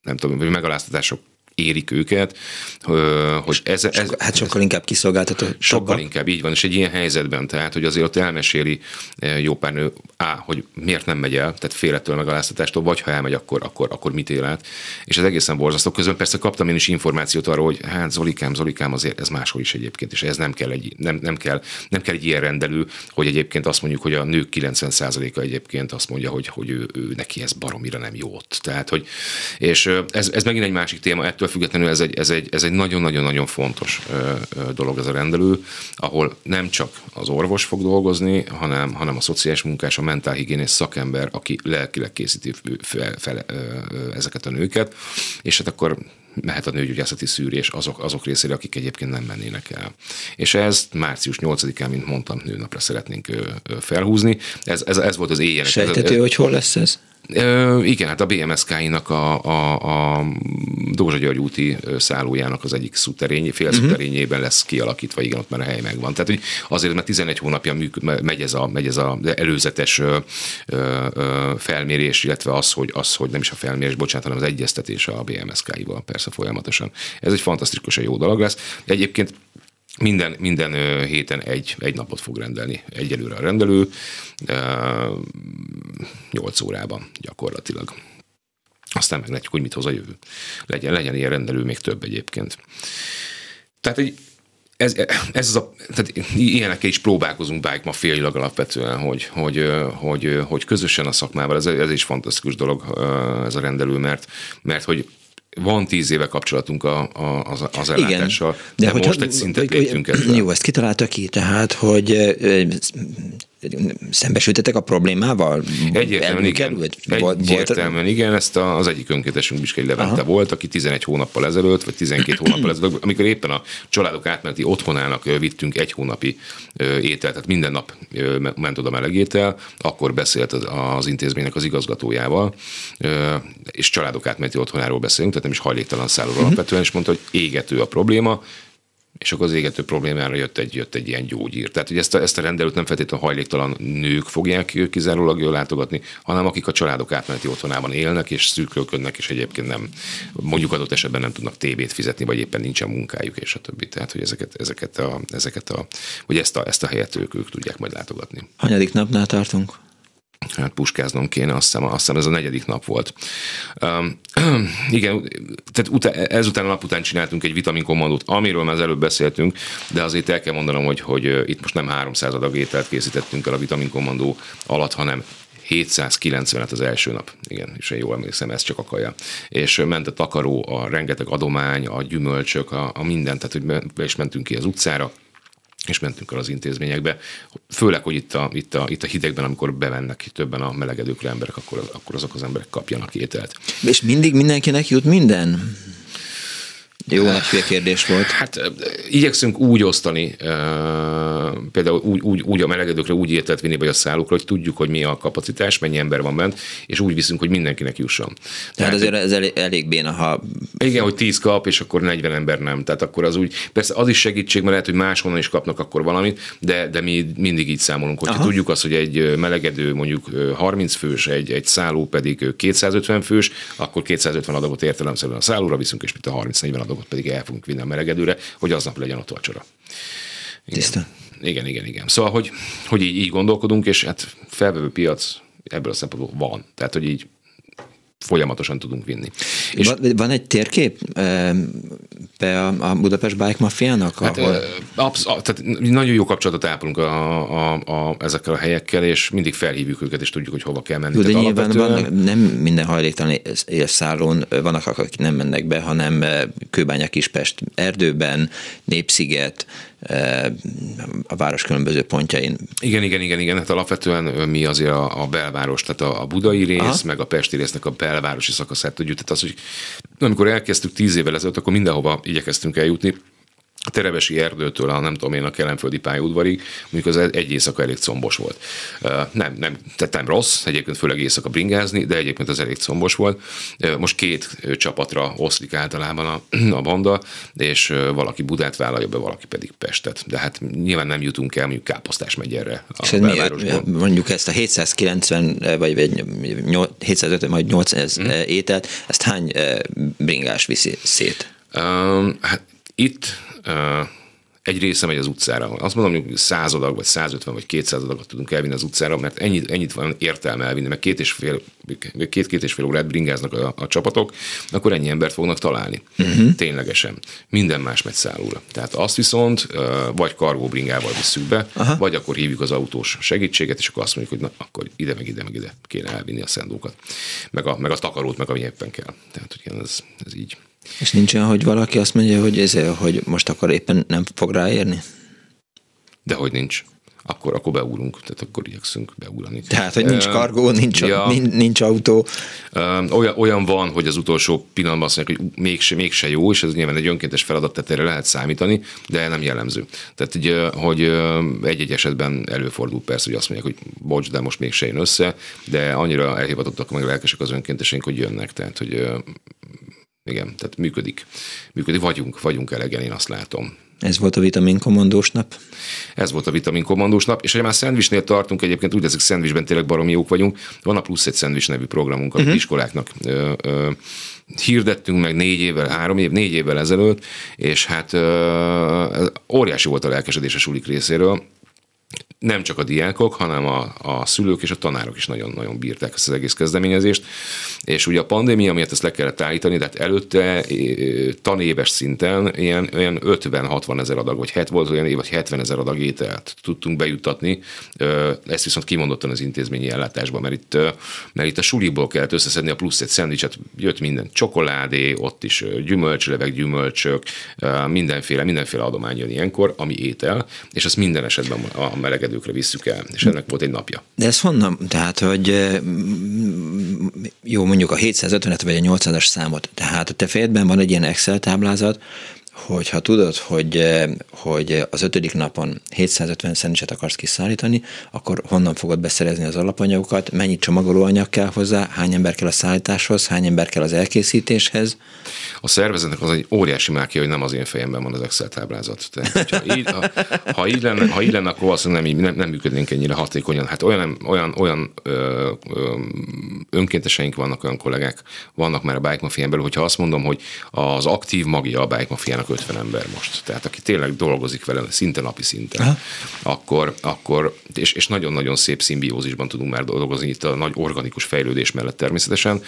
nem tudom, vagy megaláztatások érik őket, hogy ez... ez hát sokkal inkább kiszolgáltató. Sokkal inkább, így van, és egy ilyen helyzetben, tehát, hogy azért ott elmeséli jó pár nő, á, hogy miért nem megy el, tehát félettől megaláztatástól, vagy ha elmegy, akkor, akkor, akkor mit él át. És ez egészen borzasztó. Közben persze kaptam én is információt arról, hogy hát Zolikám, Zolikám, azért ez máshol is egyébként, és ez nem kell egy, nem, nem kell, nem kell egy ilyen rendelő, hogy egyébként azt mondjuk, hogy a nők 90%-a egyébként azt mondja, hogy, hogy ő, ő, neki ez baromira nem jó ott. Tehát, hogy, és ez, ez megint egy másik téma, ettől függetlenül ez egy, ez egy, ez egy nagyon-nagyon-nagyon fontos dolog ez a rendelő, ahol nem csak az orvos fog dolgozni, hanem, hanem a szociális munkás, a mentálhigiénész szakember, aki lelkileg készíti fel, fel, ezeket a nőket, és hát akkor mehet a nőgyógyászati szűrés azok, azok részére, akik egyébként nem mennének el. És ezt március 8-án, mint mondtam, nőnapra szeretnénk felhúzni. Ez, ez, ez volt az éjjel. Sejtető, hogy hol lesz ez? Igen, hát a BMSK-nak a, a, a Dózsa György úti szállójának az egyik szuterényé, fél uh-huh. lesz kialakítva, igen, ott már a hely megvan. Tehát, hogy azért, mert 11 hónapja működ, megy ez a, megy ez a előzetes ö, ö, felmérés, illetve az hogy, az, hogy nem is a felmérés, bocsánat, hanem az egyeztetés a BMSK-ival persze folyamatosan. Ez egy fantasztikusan jó dolog lesz. Egyébként minden, minden héten egy, egy napot fog rendelni egyelőre a rendelő, 8 órában gyakorlatilag. Aztán meglátjuk, hogy mit hoz a jövő. Legyen, legyen ilyen rendelő, még több egyébként. Tehát egy, ez, ez az a, tehát ilyenekkel is próbálkozunk bike ma félilag alapvetően, hogy, hogy, hogy, hogy közösen a szakmával, ez, ez is fantasztikus dolog ez a rendelő, mert, mert hogy van tíz éve kapcsolatunk a, a, az, az ellátással, Igen, de, de hogy most egy szintet léptünk ezzel. Jó, ezt kitalálta ki, tehát, hogy szembesültetek a problémával? Egyértelműen igen. Egyértelműen igen, ezt az egyik önkéntesünk Biskei Levente Aha. volt, aki 11 hónappal ezelőtt, vagy 12 hónappal ezelőtt, amikor éppen a családok átmeneti otthonának vittünk egy hónapi ételt, tehát minden nap ment oda meleg étel, akkor beszélt az intézménynek az igazgatójával, és családok átmeneti otthonáról beszélünk, tehát nem is hajléktalan szállóról uh-huh. alapvetően, és mondta, hogy égető a probléma, és akkor az égető problémára jött egy, jött egy ilyen gyógyír. Tehát, hogy ezt a, ezt a rendelőt nem feltétlenül hajléktalan nők fogják kizárólag látogatni, hanem akik a családok átmeneti otthonában élnek, és szűkölködnek, és egyébként nem, mondjuk adott esetben nem tudnak tévét fizetni, vagy éppen nincsen munkájuk, és a többi. Tehát, hogy ezeket, ezeket a, ezeket a, vagy ezt a, ezt a helyet ők, ők tudják majd látogatni. Hanyadik napnál tartunk? Hát puskáznom kéne, azt hiszem, azt hiszem ez a negyedik nap volt. Um, igen, tehát utá, ezután a nap után csináltunk egy vitaminkommandót, amiről már az előbb beszéltünk, de azért el kell mondanom, hogy, hogy itt most nem 300 adag ételt készítettünk el a vitaminkommandó alatt, hanem 790-et az első nap. Igen, és én jól emlékszem, ez csak a. És ment a takaró, a rengeteg adomány, a gyümölcsök, a, a minden, tehát hogy be is mentünk ki az utcára, és mentünk el az intézményekbe. Főleg, hogy itt a, itt a, itt a hidegben, amikor bevennek többen a melegedőkre emberek, akkor, akkor azok az emberek kapjanak ételt. És mindig mindenkinek jut minden? Jó nagy hülye kérdés volt. Hát igyekszünk úgy osztani, például úgy, úgy, úgy a melegedőkre úgy ételt vinni, vagy a szállókra, hogy tudjuk, hogy mi a kapacitás, mennyi ember van bent, és úgy viszünk, hogy mindenkinek jusson. Tehát, azért ez elég, elég béna, ha... Igen, hogy 10 kap, és akkor 40 ember nem. Tehát akkor az úgy, persze az is segítség, mert lehet, hogy máshonnan is kapnak akkor valamit, de, de mi mindig így számolunk, hogyha Aha. tudjuk azt, hogy egy melegedő mondjuk 30 fős, egy, egy szálló pedig 250 fős, akkor 250 adagot értelemszerűen a szállóra viszünk, és mint a 30-40 adagot csomagot pedig el fogunk vinni a melegedőre, hogy aznap legyen ott vacsora. Igen. Igen, igen, igen. Szóval, hogy, hogy így, így gondolkodunk, és hát felvevő piac ebből a szempontból van. Tehát, hogy így folyamatosan tudunk vinni. És van, van egy térkép be a, a Budapest Bike Mafiának? Hát, ahol... absz- tehát nagyon jó kapcsolatot ápolunk a, a, a, ezekkel a helyekkel, és mindig felhívjuk őket, és tudjuk, hogy hova kell menni. Jó, de nyilván alapvetően... van, nem minden hajléktalan élszállón vannak, akik nem mennek be, hanem Kőbánya Kispest erdőben, Népsziget, a város különböző pontjain. Igen, igen, igen, igen. Hát alapvetően mi azért a, a belváros, tehát a, a budai rész, Aha. meg a pesti résznek a belvárosi szakaszát tudjuk. Tehát az, hogy amikor elkezdtük tíz évvel ezelőtt, akkor mindenhova igyekeztünk eljutni a Terebesi erdőtől a nem tudom én a kelemföldi pályaudvarig, mondjuk az egy éjszaka elég combos volt. Nem, nem, tehát nem rossz, egyébként főleg éjszaka bringázni, de egyébként az elég combos volt. Most két csapatra oszlik általában a, a banda, és valaki Budát vállalja be, valaki pedig Pestet. De hát nyilván nem jutunk el mondjuk Káposztás megyerre a és mi, mondjuk ezt a 790 vagy, vagy 750 vagy 800 mm. ételt, ezt hány bringás viszi szét? Um, hát itt egy része megy az utcára. Azt mondom, hogy száz adag, vagy 150, vagy 200 adagot tudunk elvinni az utcára, mert ennyit, ennyit van értelme elvinni, mert két és fél, két, két és fél órát bringáznak a, a csapatok, akkor ennyi embert fognak találni. Uh-huh. Ténylegesen. Minden más megy szállóra. Tehát azt viszont vagy kargó bringával visszük be, Aha. vagy akkor hívjuk az autós segítséget, és akkor azt mondjuk, hogy na, akkor ide, meg ide, meg ide kéne elvinni a szendókat. Meg a, meg a takarót, meg ami éppen kell. Tehát, hogy ez, ez így. És nincs olyan, hogy valaki azt mondja, hogy, ez, hogy most akkor éppen nem fog ráérni? Dehogy nincs akkor, akkor beúrunk, tehát akkor igyekszünk beúrani. Tehát, hogy nincs kargó, nincs, ja, nincs, nincs autó. Olyan, olyan van, hogy az utolsó pillanatban azt mondják, hogy mégse, mégse jó, és ez nyilván egy önkéntes feladat, tehát erre lehet számítani, de nem jellemző. Tehát, hogy, hogy egy-egy esetben előfordul persze, hogy azt mondják, hogy bocs, de most mégse jön össze, de annyira elhivatottak meg lelkesek az önkénteseink, hogy jönnek. Tehát, hogy igen, tehát működik. Működik, vagyunk, vagyunk elegen, én azt látom. Ez volt a vitamin kommandós nap? Ez volt a vitamin kommandós nap, és ha már szendvisnél tartunk, egyébként úgy ezek szendvisben tényleg baromi jók vagyunk. Van a plusz egy szendvis nevű programunk, amit uh-huh. iskoláknak ö, ö, hirdettünk meg négy évvel, három év, négy évvel ezelőtt, és hát ö, óriási volt a lelkesedés a sulik részéről nem csak a diákok, hanem a, a szülők és a tanárok is nagyon-nagyon bírták ezt az egész kezdeményezést. És ugye a pandémia miatt ezt le kellett állítani, tehát előtte tanéves szinten ilyen, ilyen 50-60 ezer adag, vagy 70 volt olyan év, vagy 70 ezer adag ételt tudtunk bejuttatni. Ezt viszont kimondottan az intézményi ellátásban, mert itt, mert itt a suliból kellett összeszedni a plusz egy szendvicset, jött minden csokoládé, ott is gyümölcslevek, gyümölcsök, mindenféle, mindenféle adomány jön ilyenkor, ami étel, és azt minden esetben a meleg közlekedőkre visszük el, és ennek volt egy napja. De ez honnan? Tehát, hogy jó, mondjuk a 750-et vagy a 800-as számot, tehát a te fejedben van egy ilyen Excel táblázat, hogyha tudod, hogy, hogy az ötödik napon 750 szendvicset akarsz kiszállítani, akkor honnan fogod beszerezni az alapanyagokat, mennyi csomagolóanyag kell hozzá, hány ember kell a szállításhoz, hány ember kell az elkészítéshez. A szervezetnek az egy óriási mákja, hogy nem az én fejemben van az Excel táblázat. Tehát, ha, így, ha, ha, így lenne, ha így lenne, akkor valószínűleg nem, nem, nem működnénk ennyire hatékonyan. Hát olyan, olyan, olyan ö, ö, önkénteseink vannak, olyan kollégák vannak már a Bike Mafia belül, hogyha azt mondom, hogy az aktív magja a Bike Mafia 50 ember most, tehát aki tényleg dolgozik vele szinte napi szinten, akkor, akkor és, és nagyon-nagyon szép szimbiózisban tudunk már dolgozni itt a nagy organikus fejlődés mellett természetesen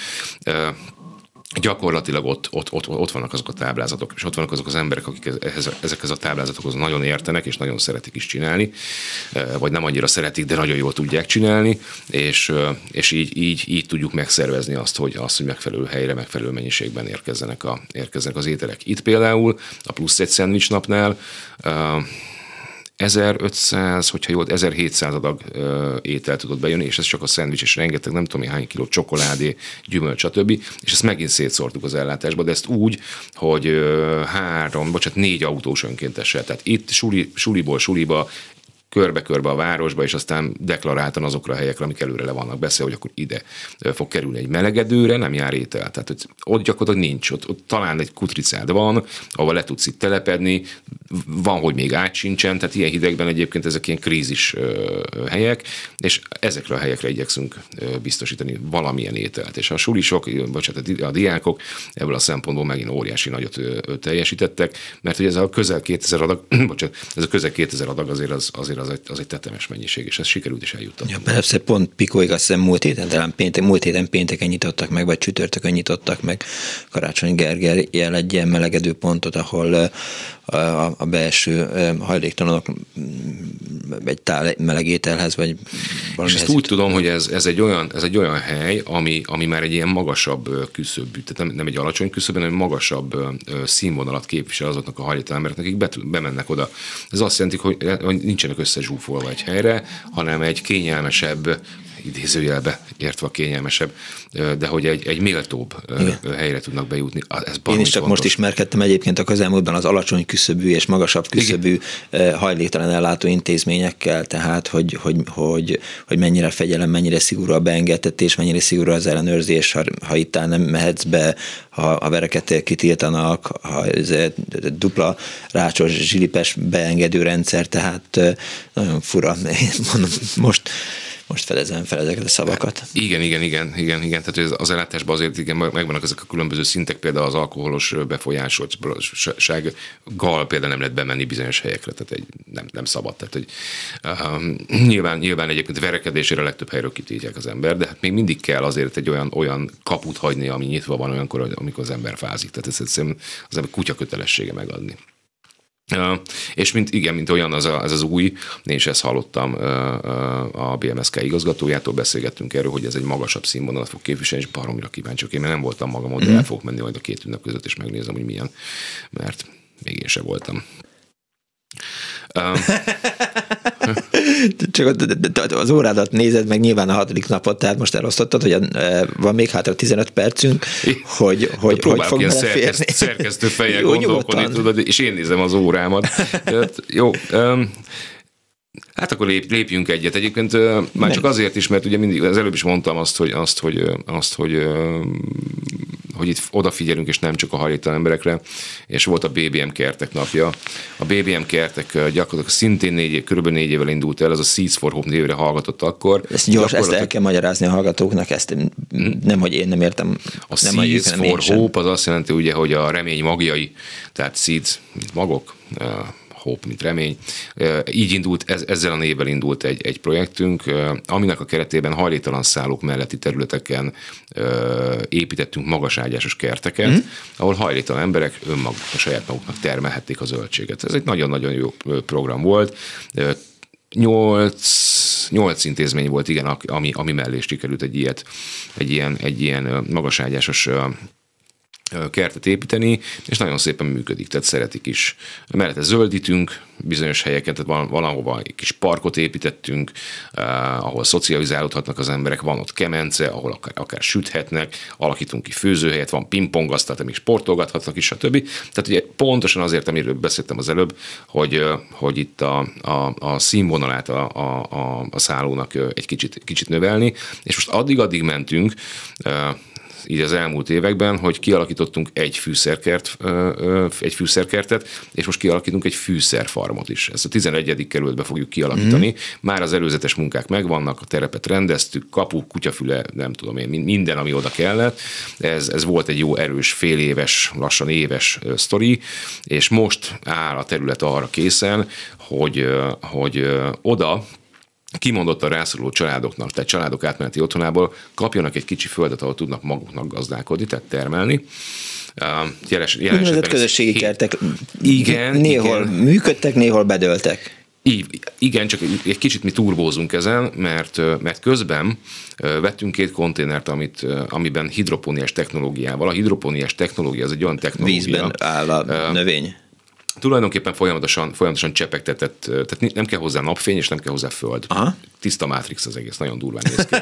gyakorlatilag ott, ott, ott, ott vannak azok a táblázatok, és ott vannak azok az emberek, akik ehhez, ezekhez a táblázatokhoz nagyon értenek, és nagyon szeretik is csinálni, vagy nem annyira szeretik, de nagyon jól tudják csinálni, és, és így, így, így tudjuk megszervezni azt, hogy, azt, hogy megfelelő helyre, megfelelő mennyiségben érkezzenek, a, érkezzenek az ételek. Itt például a plusz egy szendvics napnál 1500, hogyha jól, 1700 adag étel tudott bejönni, és ez csak a szendvics, és rengeteg, nem tudom, hány kiló csokoládé, gyümölcs, stb. És ezt megint szétszórtuk az ellátásba, de ezt úgy, hogy három, bocsánat, négy autós önkéntessel. Tehát itt suli, suliból suliba körbe-körbe a városba, és aztán deklaráltan azokra a helyekre, amik előre le vannak beszélve, hogy akkor ide fog kerülni egy melegedőre, nem jár étel. Tehát hogy ott gyakorlatilag nincs, ott, ott talán egy kutricád van, ahol le tudsz itt telepedni, van, hogy még át sincsen, tehát ilyen hidegben egyébként ezek ilyen krízis helyek, és ezekre a helyekre igyekszünk biztosítani valamilyen ételt. És a sulisok, hát a diákok ebből a szempontból megint óriási nagyot teljesítettek, mert hogy ez a közel 2000 adag, bocsánat, ez a közel 2000 adag azért az, azért az egy, az egy tetemes mennyiség, és ez sikerült is eljuttatni. Ja, persze, pont Pikóig azt hiszem múlt héten, talán péntek, múlt héten pénteken nyitottak meg, vagy csütörtökön nyitottak meg Karácsony Gergely jel egy ilyen melegedő pontot, ahol a, a belső hajléktalanok egy tál meleg ételhez, vagy valami. És ezt úgy tudom, hogy ez, ez, egy olyan, ez egy olyan hely, ami, ami már egy ilyen magasabb küszöbű, tehát nem, nem egy alacsony küszöb, hanem egy magasabb színvonalat képvisel azoknak a hajléktalan embereknek, akik bemennek oda. Ez azt jelenti, hogy, hogy nincsenek összezsúfolva egy helyre, hanem egy kényelmesebb, idézőjelbe értve a kényelmesebb, de hogy egy, egy méltóbb Igen. helyre tudnak bejutni. Ez Én is csak fontos. most ismerkedtem egyébként a közelmúltban az alacsony küszöbű és magasabb küszöbű Igen. hajléktalan ellátó intézményekkel, tehát hogy, hogy, hogy, hogy mennyire fegyelem, mennyire szigorú a beengedtetés, mennyire szigorú az ellenőrzés, ha, ha itt nem mehetsz be, ha a vereket kitiltanak, ha ez dupla rácsos, zsilipes beengedő rendszer, tehát nagyon fura. Én mondom, most most fedezem fel ezeket a szavakat. Igen, igen, igen, igen, igen. Tehát az ellátásban azért igen, megvannak ezek a különböző szintek, például az alkoholos befolyásoltsággal például nem lehet bemenni bizonyos helyekre, tehát egy, nem, nem szabad. Tehát, hogy, um, nyilván, nyilván egyébként verekedésére legtöbb helyről kitiltják az ember, de hát még mindig kell azért egy olyan, olyan kaput hagyni, ami nyitva van olyankor, amikor az ember fázik. Tehát ez egyszerűen az ember kutya kötelessége megadni. És mint, igen, mint olyan az a, ez az új, én is ezt hallottam a BMSK igazgatójától, beszélgettünk erről, hogy ez egy magasabb színvonalat fog képviselni, és baromira kíváncsiak. Én nem voltam magam ott, de el fogok menni majd a két ünnep között, és megnézem, hogy milyen, mert még én sem voltam. Csak az órádat nézed meg nyilván a hatodik napot, tehát most elosztottad, hogy van még hátra 15 percünk, hogy, hogy, hogy fog ilyen szerkeszt, szerkesztő fejjel gondolkodni, tudod, és én nézem az órámat. Tehát, jó, um, Hát akkor lép, lépjünk egyet. Egyébként már csak azért is, mert ugye mindig, az előbb is mondtam azt, hogy, azt, hogy, azt, hogy, hogy itt odafigyelünk, és nem csak a hajléktalan emberekre, és volt a BBM kertek napja. A BBM kertek gyakorlatilag szintén négy év, körülbelül négy évvel indult el, ez a Seeds for Hope névre hallgatott akkor. Ezt gyors, ezt el kell magyarázni a hallgatóknak, ezt hmm. nem, hogy én nem értem. A nem Seeds for Hope az azt jelenti, ugye, hogy a remény magjai, tehát seeds, mint magok, hope, mint remény. Így indult, ez, ezzel a névvel indult egy, egy projektünk, aminek a keretében hajléktalan szállók melletti területeken építettünk magaságyásos kerteket, mm. ahol hajléktalan emberek önmaguk, a saját maguknak termelhették a zöldséget. Ez egy nagyon-nagyon jó program volt. Nyolc, nyolc intézmény volt, igen, ami, ami mellé sikerült egy, ilyet, egy ilyen, egy ilyen magaságyásos kertet építeni, és nagyon szépen működik, tehát szeretik is. Mellette zöldítünk bizonyos helyeket, tehát van, valahova egy kis parkot építettünk, eh, ahol szocializálódhatnak az emberek, van ott kemence, ahol akár, akár süthetnek, alakítunk ki főzőhelyet, van pingpongasztal, tehát még sportolgathatnak is, stb. Tehát ugye pontosan azért, amiről beszéltem az előbb, hogy, hogy itt a, a, a színvonalát a, a, a szállónak egy kicsit, kicsit növelni, és most addig-addig mentünk, így az elmúlt években, hogy kialakítottunk egy fűszerkert, egy fűszerkertet, és most kialakítunk egy fűszerfarmot is. Ezt a 11. kerületbe fogjuk kialakítani. Mm. Már az előzetes munkák megvannak, a terepet rendeztük, kapu, kutyafüle, nem tudom én, minden, ami oda kellett. Ez, ez volt egy jó erős fél éves, lassan éves sztori, és most áll a terület arra készen, hogy, hogy oda kimondottan rászoruló családoknak, tehát családok átmeneti otthonából kapjanak egy kicsi földet, ahol tudnak maguknak gazdálkodni, tehát termelni. Jeles, jeles közösségi kertek. Igen. Néhol igen. működtek, néhol bedöltek. Így, igen, csak egy kicsit mi turbózunk ezen, mert, mert közben vettünk két konténert, amit, amiben hidropóniás technológiával. A hidropóniás technológia az egy olyan technológia. Vízben áll a növény tulajdonképpen folyamatosan, folyamatosan csepegtetett, tehát nem kell hozzá napfény, és nem kell hozzá föld. Aha. Tiszta Matrix az egész, nagyon durván néz ki.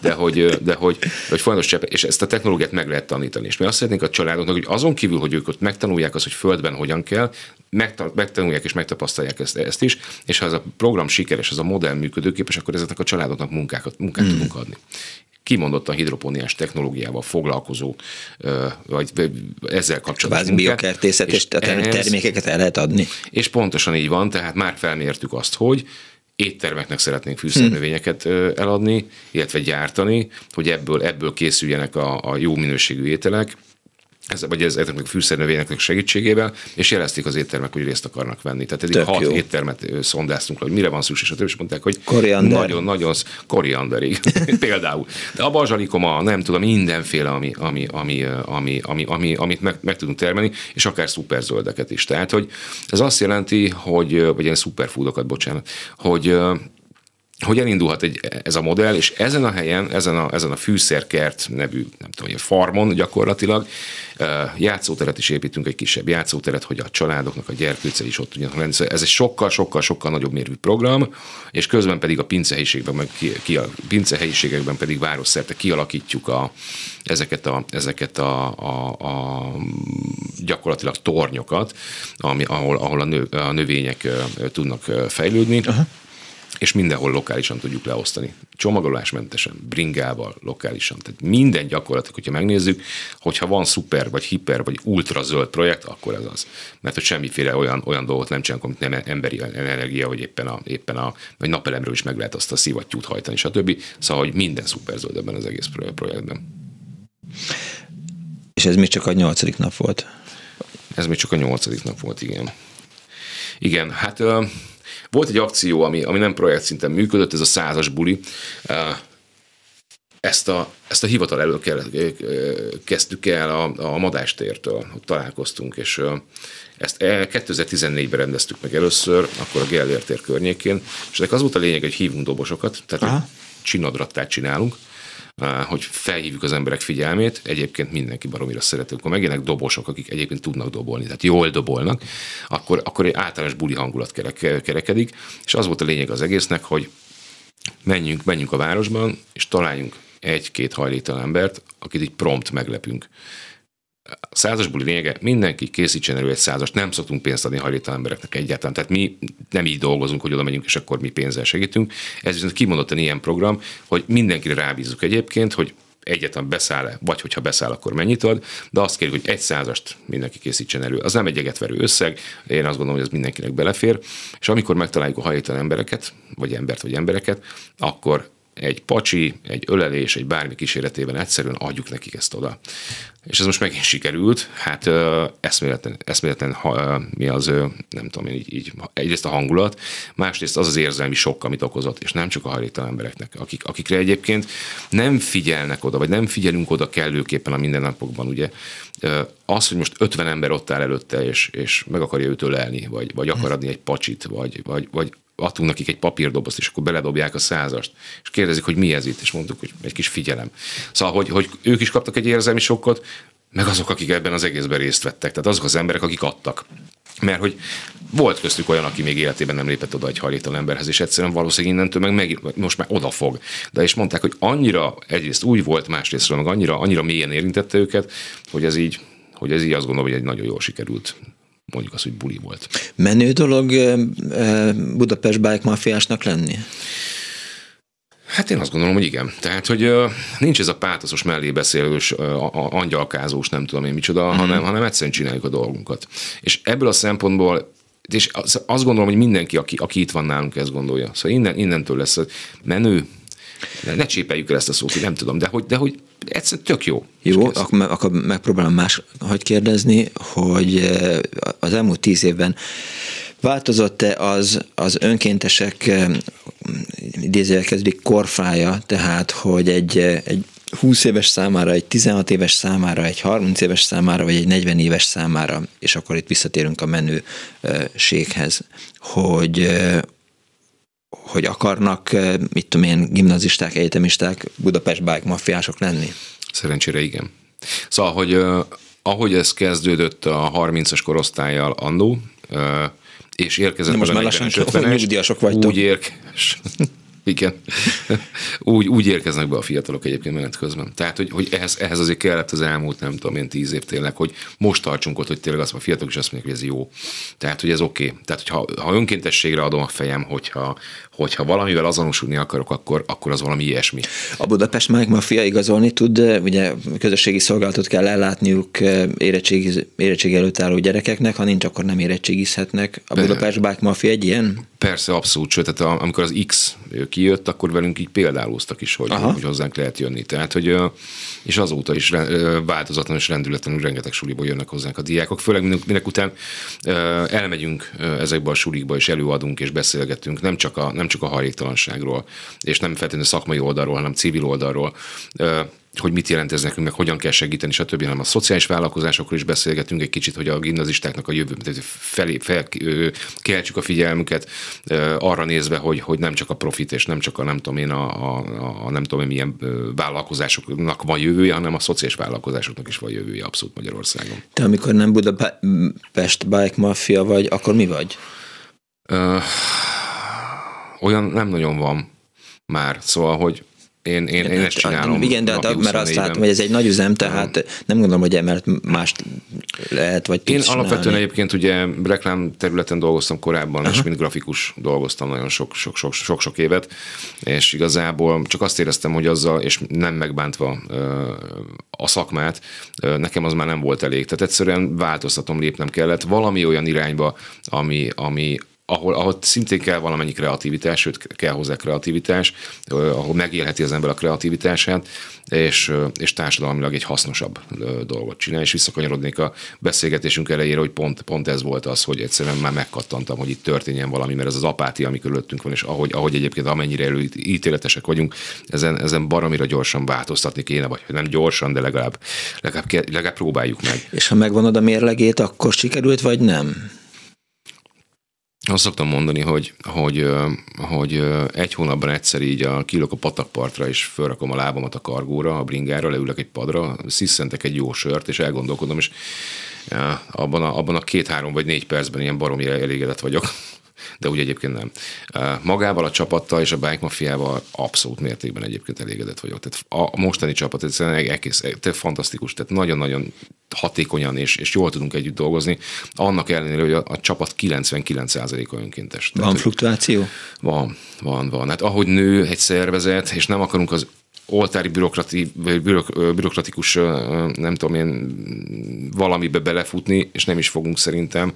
De hogy, de hogy, de hogy folyamatos csepeg, és ezt a technológiát meg lehet tanítani. És mi azt szeretnénk a családoknak, hogy azon kívül, hogy ők ott megtanulják azt, hogy földben hogyan kell, megtanulják és megtapasztalják ezt, ezt is, és ha ez a program sikeres, ez a modell működőképes, akkor ezeknek a családoknak munkákat, munkát mm. tudunk adni kimondottan hidropóniás technológiával foglalkozó, vagy ezzel kapcsolatos Bázi biokertészet és, és termékeket el lehet adni. És pontosan így van, tehát már felmértük azt, hogy éttermeknek szeretnénk fűszernövényeket hmm. eladni, illetve gyártani, hogy ebből, ebből készüljenek a, a jó minőségű ételek, ez, vagy ez, ezeknek a fűszernövényeknek segítségével, és jelezték az éttermek, hogy részt akarnak venni. Tehát eddig hat jó. éttermet szondáztunk hogy mire van szükség, és mondták, hogy nagyon-nagyon korianderig például. De a bazsalikoma, nem tudom, mindenféle, ami, ami, ami, ami, ami, ami amit meg, meg, tudunk termelni, és akár szuperzöldeket is. Tehát, hogy ez azt jelenti, hogy, vagy ilyen szuperfoodokat, bocsánat, hogy hogy elindulhat egy, ez a modell, és ezen a helyen, ezen a, ezen a fűszerkert nevű, nem tudom, hogy farmon gyakorlatilag játszóteret is építünk, egy kisebb játszóteret, hogy a családoknak a gyerkőce is ott tudjanak lenni. Szóval ez egy sokkal, sokkal, sokkal nagyobb mérvű program, és közben pedig a pincehelyiségben, meg ki, ki a pincehelyiségekben pedig városszerte kialakítjuk a, ezeket a, ezeket a, a, a gyakorlatilag tornyokat, ami, ahol, ahol a, nő, a növények tudnak fejlődni. Aha és mindenhol lokálisan tudjuk leosztani. Csomagolásmentesen, bringával, lokálisan. Tehát minden gyakorlatilag, hogyha megnézzük, hogyha van szuper, vagy hiper, vagy ultra zöld projekt, akkor ez az. Mert hogy semmiféle olyan, olyan dolgot nem csinálunk, amit nem emberi energia, vagy éppen a, éppen a vagy napelemről is meg lehet azt a szivattyút hajtani, stb. Szóval, hogy minden szuper zöld ebben az egész projektben. És ez még csak a nyolcadik nap volt? Ez még csak a nyolcadik nap volt, igen. Igen, hát volt egy akció, ami, ami nem projekt szinten működött, ez a százas buli. ezt a, ezt a hivatal elől kell, kezdtük el a, a Madástértől, hogy találkoztunk, és ezt 2014-ben rendeztük meg először, akkor a Gellért tér környékén, és ennek az volt a lényeg, hogy hívunk dobosokat, tehát csinadrattát csinálunk, hogy felhívjuk az emberek figyelmét, egyébként mindenki baromira szerető. Akkor megjelennek dobosok, akik egyébként tudnak dobolni, tehát jól dobolnak, akkor, akkor egy általános buli hangulat kerekedik, és az volt a lényeg az egésznek, hogy menjünk, menjünk a városban, és találjunk egy-két hajléktalan embert, akit így prompt meglepünk. A százas buli lényege, mindenki készítsen elő egy százast, nem szoktunk pénzt adni hajléktalan embereknek egyáltalán. Tehát mi nem így dolgozunk, hogy oda megyünk, és akkor mi pénzzel segítünk. Ez viszont kimondottan ilyen program, hogy mindenkire rábízunk egyébként, hogy egyetlen beszáll-e, vagy hogyha beszáll, akkor mennyit ad, de azt kérjük, hogy egy százast mindenki készítsen elő. Az nem egy egetverő összeg, én azt gondolom, hogy ez mindenkinek belefér, és amikor megtaláljuk a hajléktalan embereket, vagy embert, vagy embereket, akkor egy pacsi, egy ölelés, egy bármi kíséretében egyszerűen adjuk nekik ezt oda. És ez most megint sikerült, hát eszméletlen, eszméletlen mi az, nem tudom így, így, egyrészt a hangulat, másrészt az az érzelmi sok, amit okozott, és nem csak a hajléktalan embereknek, akik, akikre egyébként nem figyelnek oda, vagy nem figyelünk oda kellőképpen a mindennapokban, ugye. Az, hogy most 50 ember ott áll előtte, és, és meg akarja őt ölelni, vagy, vagy akar adni egy pacsit, vagy, vagy, vagy adtunk nekik egy papírdobozt, és akkor beledobják a százast, és kérdezik, hogy mi ez itt, és mondtuk, hogy egy kis figyelem. Szóval, hogy, hogy ők is kaptak egy érzelmi sokkot, meg azok, akik ebben az egészben részt vettek. Tehát azok az emberek, akik adtak. Mert hogy volt köztük olyan, aki még életében nem lépett oda egy hajléktalan emberhez, és egyszerűen valószínűleg innentől meg, meg most már odafog. De és mondták, hogy annyira egyrészt úgy volt, másrészt meg annyira, annyira mélyen érintette őket, hogy ez így, hogy ez így azt gondolom, hogy egy nagyon jól sikerült mondjuk az, hogy buli volt. Menő dolog Budapest bike mafiásnak lenni? Hát én azt gondolom, hogy igen. Tehát, hogy uh, nincs ez a pátoszos mellébeszélős, uh, angyalkázós, nem tudom én micsoda, mm. hanem, hanem egyszerűen csináljuk a dolgunkat. És ebből a szempontból és azt gondolom, hogy mindenki, aki, aki itt van nálunk, ezt gondolja. Szóval innen, innentől lesz menő, ne, csépeljük el ezt a szót, nem tudom, de hogy, de hogy egyszerűen tök jó. Jó, akkor, akkor megpróbálom más, hogy kérdezni, hogy eh, az elmúlt tíz évben változott-e az, az önkéntesek eh, idézőjel kezdik korfája, tehát hogy egy, eh, egy 20 éves számára, egy 16 éves számára, egy 30 éves számára, vagy egy 40 éves számára, és akkor itt visszatérünk a menőséghez, hogy, hogy akarnak, eh, mit tudom én, gimnazisták, egyetemisták, Budapest bike maffiások lenni? Szerencsére igen. Szóval, hogy uh, ahogy ez kezdődött a 30-as korosztályjal annó, uh, és érkezett De most már lassan nyugdíjasok vagytok. Úgy érkez. Igen. úgy, úgy érkeznek be a fiatalok egyébként menet közben. Tehát, hogy, hogy ehhez, ehhez azért kellett az elmúlt, nem tudom én, tíz év tényleg, hogy most tartsunk ott, hogy tényleg azt a fiatalok is azt mondják, hogy ez jó. Tehát, hogy ez oké. Okay. Tehát, hogyha, ha önkéntességre adom a fejem, hogyha, hogyha valamivel azonosulni akarok, akkor, akkor az valami ilyesmi. A Budapest Mike Mafia igazolni tud, ugye közösségi szolgálatot kell ellátniuk érettség, érettség előtt álló gyerekeknek, ha nincs, akkor nem érettségizhetnek. A Budapest Bike Mafia egy ilyen? Persze, abszolút, sőt, tehát amikor az X kijött, akkor velünk így példálóztak is, hogy, hogy hozzánk lehet jönni. Tehát, hogy, és azóta is változatlan és rendületlenül rengeteg suliból jönnek hozzánk a diákok, főleg minek után elmegyünk ezekbe a sulikba, és előadunk, és beszélgetünk, nem csak a, nem csak a hajléktalanságról, és nem feltétlenül szakmai oldalról, hanem civil oldalról hogy mit jelent ez nekünk, meg hogyan kell segíteni, stb. hanem a szociális vállalkozásokról is beszélgetünk egy kicsit, hogy a gimnazistáknak a jövő, felé, fel, keltsük a figyelmüket arra nézve, hogy, hogy nem csak a profit, és nem csak a nem tudom én, a, a, a nem tudom én milyen vállalkozásoknak van jövője, hanem a szociális vállalkozásoknak is van jövője abszolút Magyarországon. Te amikor nem Budapest Bike Mafia vagy, akkor mi vagy? Uh, olyan nem nagyon van már, szóval, hogy én, én, én ezt csinálom. Igen, de hát, mert azt látom, hogy ez egy nagy üzem, tehát nem gondolom, hogy emellett mást lehet, vagy Én csinálni. alapvetően egyébként ugye reklám területen dolgoztam korábban, Aha. és mint grafikus dolgoztam nagyon sok-sok évet, és igazából csak azt éreztem, hogy azzal, és nem megbántva a szakmát, nekem az már nem volt elég. Tehát egyszerűen változtatom, lépnem kellett valami olyan irányba, ami, ami ahol, ahol szintén kell valamennyi kreativitás, sőt kell hozzá kreativitás, ahol megélheti az ember a kreativitását, és, és társadalmilag egy hasznosabb dolgot csinál. És visszakanyarodnék a beszélgetésünk elejére, hogy pont, pont ez volt az, hogy egyszerűen már megkattantam, hogy itt történjen valami, mert ez az apátia, ami körülöttünk van, és ahogy, ahogy egyébként amennyire előítéletesek vagyunk, ezen, ezen baromira gyorsan változtatni kéne, vagy nem gyorsan, de legalább, legalább, legalább próbáljuk meg. És ha megvonod a mérlegét, akkor sikerült, vagy nem? Azt szoktam mondani, hogy, hogy, hogy egy hónapban egyszer így a kilok a patakpartra, és felrakom a lábamat a kargóra, a bringára, leülök egy padra, sziszentek egy jó sört, és elgondolkodom, és abban a, abban a két-három vagy négy percben ilyen baromi elégedett vagyok de úgy egyébként nem. Magával a csapattal és a Bike Mafiával abszolút mértékben egyébként elégedett vagyok. Tehát a mostani csapat egyszerűen egész, tehát fantasztikus, tehát nagyon-nagyon hatékonyan és, és jól tudunk együtt dolgozni, annak ellenére, hogy a, a csapat 99%-a önkéntes. Van tehát, fluktuáció? Van, van, van. Hát ahogy nő egy szervezet, és nem akarunk az oltári bürokrati, bürok, bürokratikus, nem tudom én, valamibe belefutni, és nem is fogunk szerintem.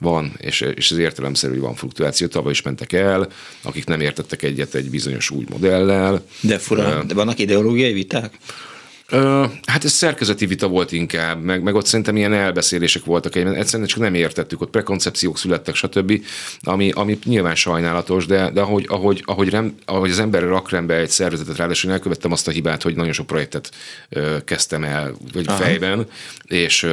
Van, és, és ez értelemszerű, hogy van fluktuáció. Tavaly is mentek el, akik nem értettek egyet egy bizonyos új modellel. De fura, de vannak ideológiai viták? Hát ez szerkezeti vita volt inkább, meg, meg ott szerintem ilyen elbeszélések voltak, egyszerűen csak nem értettük, ott prekoncepciók születtek, stb., ami, ami nyilván sajnálatos, de, de ahogy, ahogy, ahogy, rem, ahogy az ember rak rendbe egy szervezetet, ráadásul én elkövettem azt a hibát, hogy nagyon sok projektet ö, kezdtem el, vagy Aha. fejben, és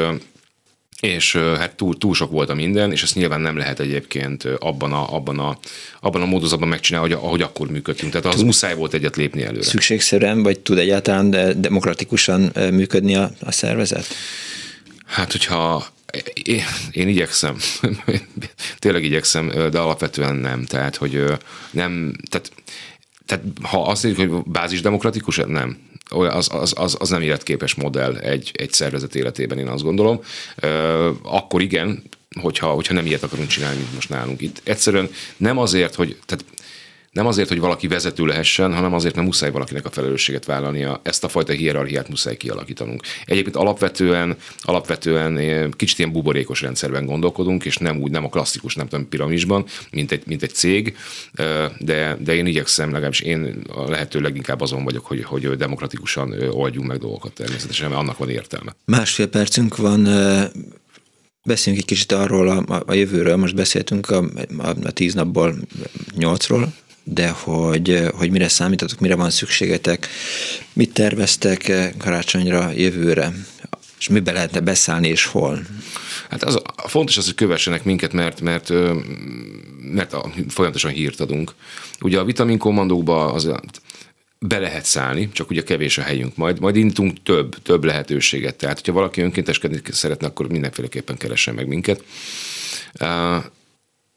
és hát túl, túl sok volt a minden, és ezt nyilván nem lehet egyébként abban a, abban a, abban a módozatban megcsinálni, hogy, ahogy akkor működtünk. Tehát az tud, muszáj volt egyet lépni előre. Szükségszerűen, vagy tud egyáltalán demokratikusan működni a, a szervezet? Hát, hogyha én, én igyekszem, tényleg igyekszem, de alapvetően nem. Tehát, hogy nem, tehát, tehát ha azt mondjuk, hogy bázisdemokratikus, nem az, az, az, az nem életképes modell egy, egy szervezet életében, én azt gondolom. Akkor igen, hogyha, hogyha nem ilyet akarunk csinálni, mint most nálunk itt. Egyszerűen nem azért, hogy, tehát nem azért, hogy valaki vezető lehessen, hanem azért, mert muszáj valakinek a felelősséget vállalnia. Ezt a fajta hierarchiát muszáj kialakítanunk. Egyébként alapvetően, alapvetően eh, kicsit ilyen buborékos rendszerben gondolkodunk, és nem úgy, nem a klasszikus, nem tudom, piramisban, mint egy, mint egy cég, eh, de, de én igyekszem, legalábbis én a lehető leginkább azon vagyok, hogy, hogy demokratikusan eh, oldjunk meg dolgokat természetesen, mert annak van értelme. Másfél percünk van, Beszéljünk egy kicsit arról a, a jövőről, most beszéltünk a, a, a tíz napból nyolcról, de hogy, hogy mire számítatok, mire van szükségetek, mit terveztek karácsonyra, jövőre, és mibe lehetne beszállni, és hol? Hát az, fontos az, hogy kövessenek minket, mert, mert, mert a, folyamatosan hírt adunk. Ugye a vitaminkommandókba az be lehet szállni, csak ugye kevés a helyünk. Majd, majd indítunk több, több lehetőséget. Tehát, hogyha valaki önkénteskedni szeretne, akkor mindenféleképpen keressen meg minket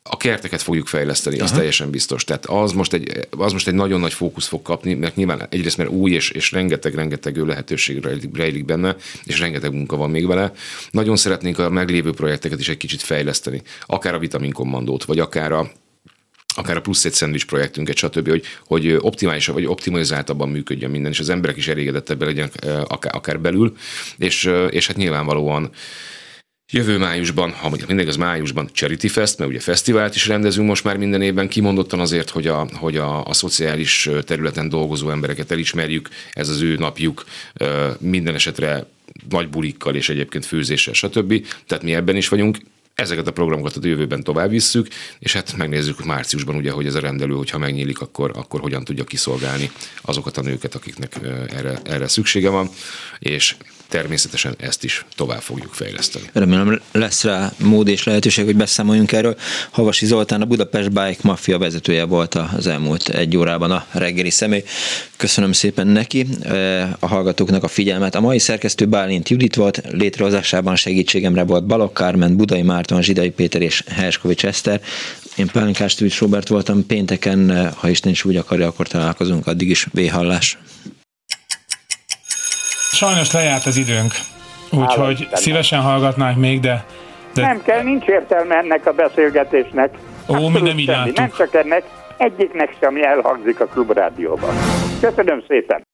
a kerteket fogjuk fejleszteni, Aha. az teljesen biztos. Tehát az most, egy, az most egy nagyon nagy fókusz fog kapni, mert nyilván egyrészt mert új, és, és rengeteg-rengeteg lehetőség rejlik benne, és rengeteg munka van még vele. Nagyon szeretnénk a meglévő projekteket is egy kicsit fejleszteni, akár a vitaminkommandót, vagy akár a akár a plusz egy szendvics projektünket, stb., hogy, hogy optimálisabb vagy optimalizáltabban működjön minden, és az emberek is elégedettebbek legyenek akár, akár belül, és, és hát nyilvánvalóan Jövő májusban, ha mondjuk mindig az májusban Charity Fest, mert ugye fesztivált is rendezünk most már minden évben, kimondottan azért, hogy a, hogy a, a szociális területen dolgozó embereket elismerjük, ez az ő napjuk minden esetre nagy bulikkal és egyébként főzéssel, stb. Tehát mi ebben is vagyunk, ezeket a programokat a jövőben tovább visszük, és hát megnézzük márciusban ugye, hogy ez a rendelő, hogyha megnyílik, akkor, akkor hogyan tudja kiszolgálni azokat a nőket, akiknek erre, erre szüksége van, és természetesen ezt is tovább fogjuk fejleszteni. Remélem lesz rá mód és lehetőség, hogy beszámoljunk erről. Havasi Zoltán, a Budapest Bike Mafia vezetője volt az elmúlt egy órában a reggeli személy. Köszönöm szépen neki, a hallgatóknak a figyelmet. A mai szerkesztő Bálint Judit volt, létrehozásában segítségemre volt Balok Kármen, Budai Márton, Zsidai Péter és Herskovics Eszter. Én Pálinkás Tűcs Robert voltam pénteken, ha Isten is úgy akarja, akkor találkozunk, addig is véhallás. Sajnos lejárt az időnk, úgyhogy szívesen hallgatnánk még, de, de... Nem kell, nincs értelme ennek a beszélgetésnek. Ó, mi nem így Nem csak ennek, egyiknek sem elhangzik a klubrádióban. Köszönöm szépen!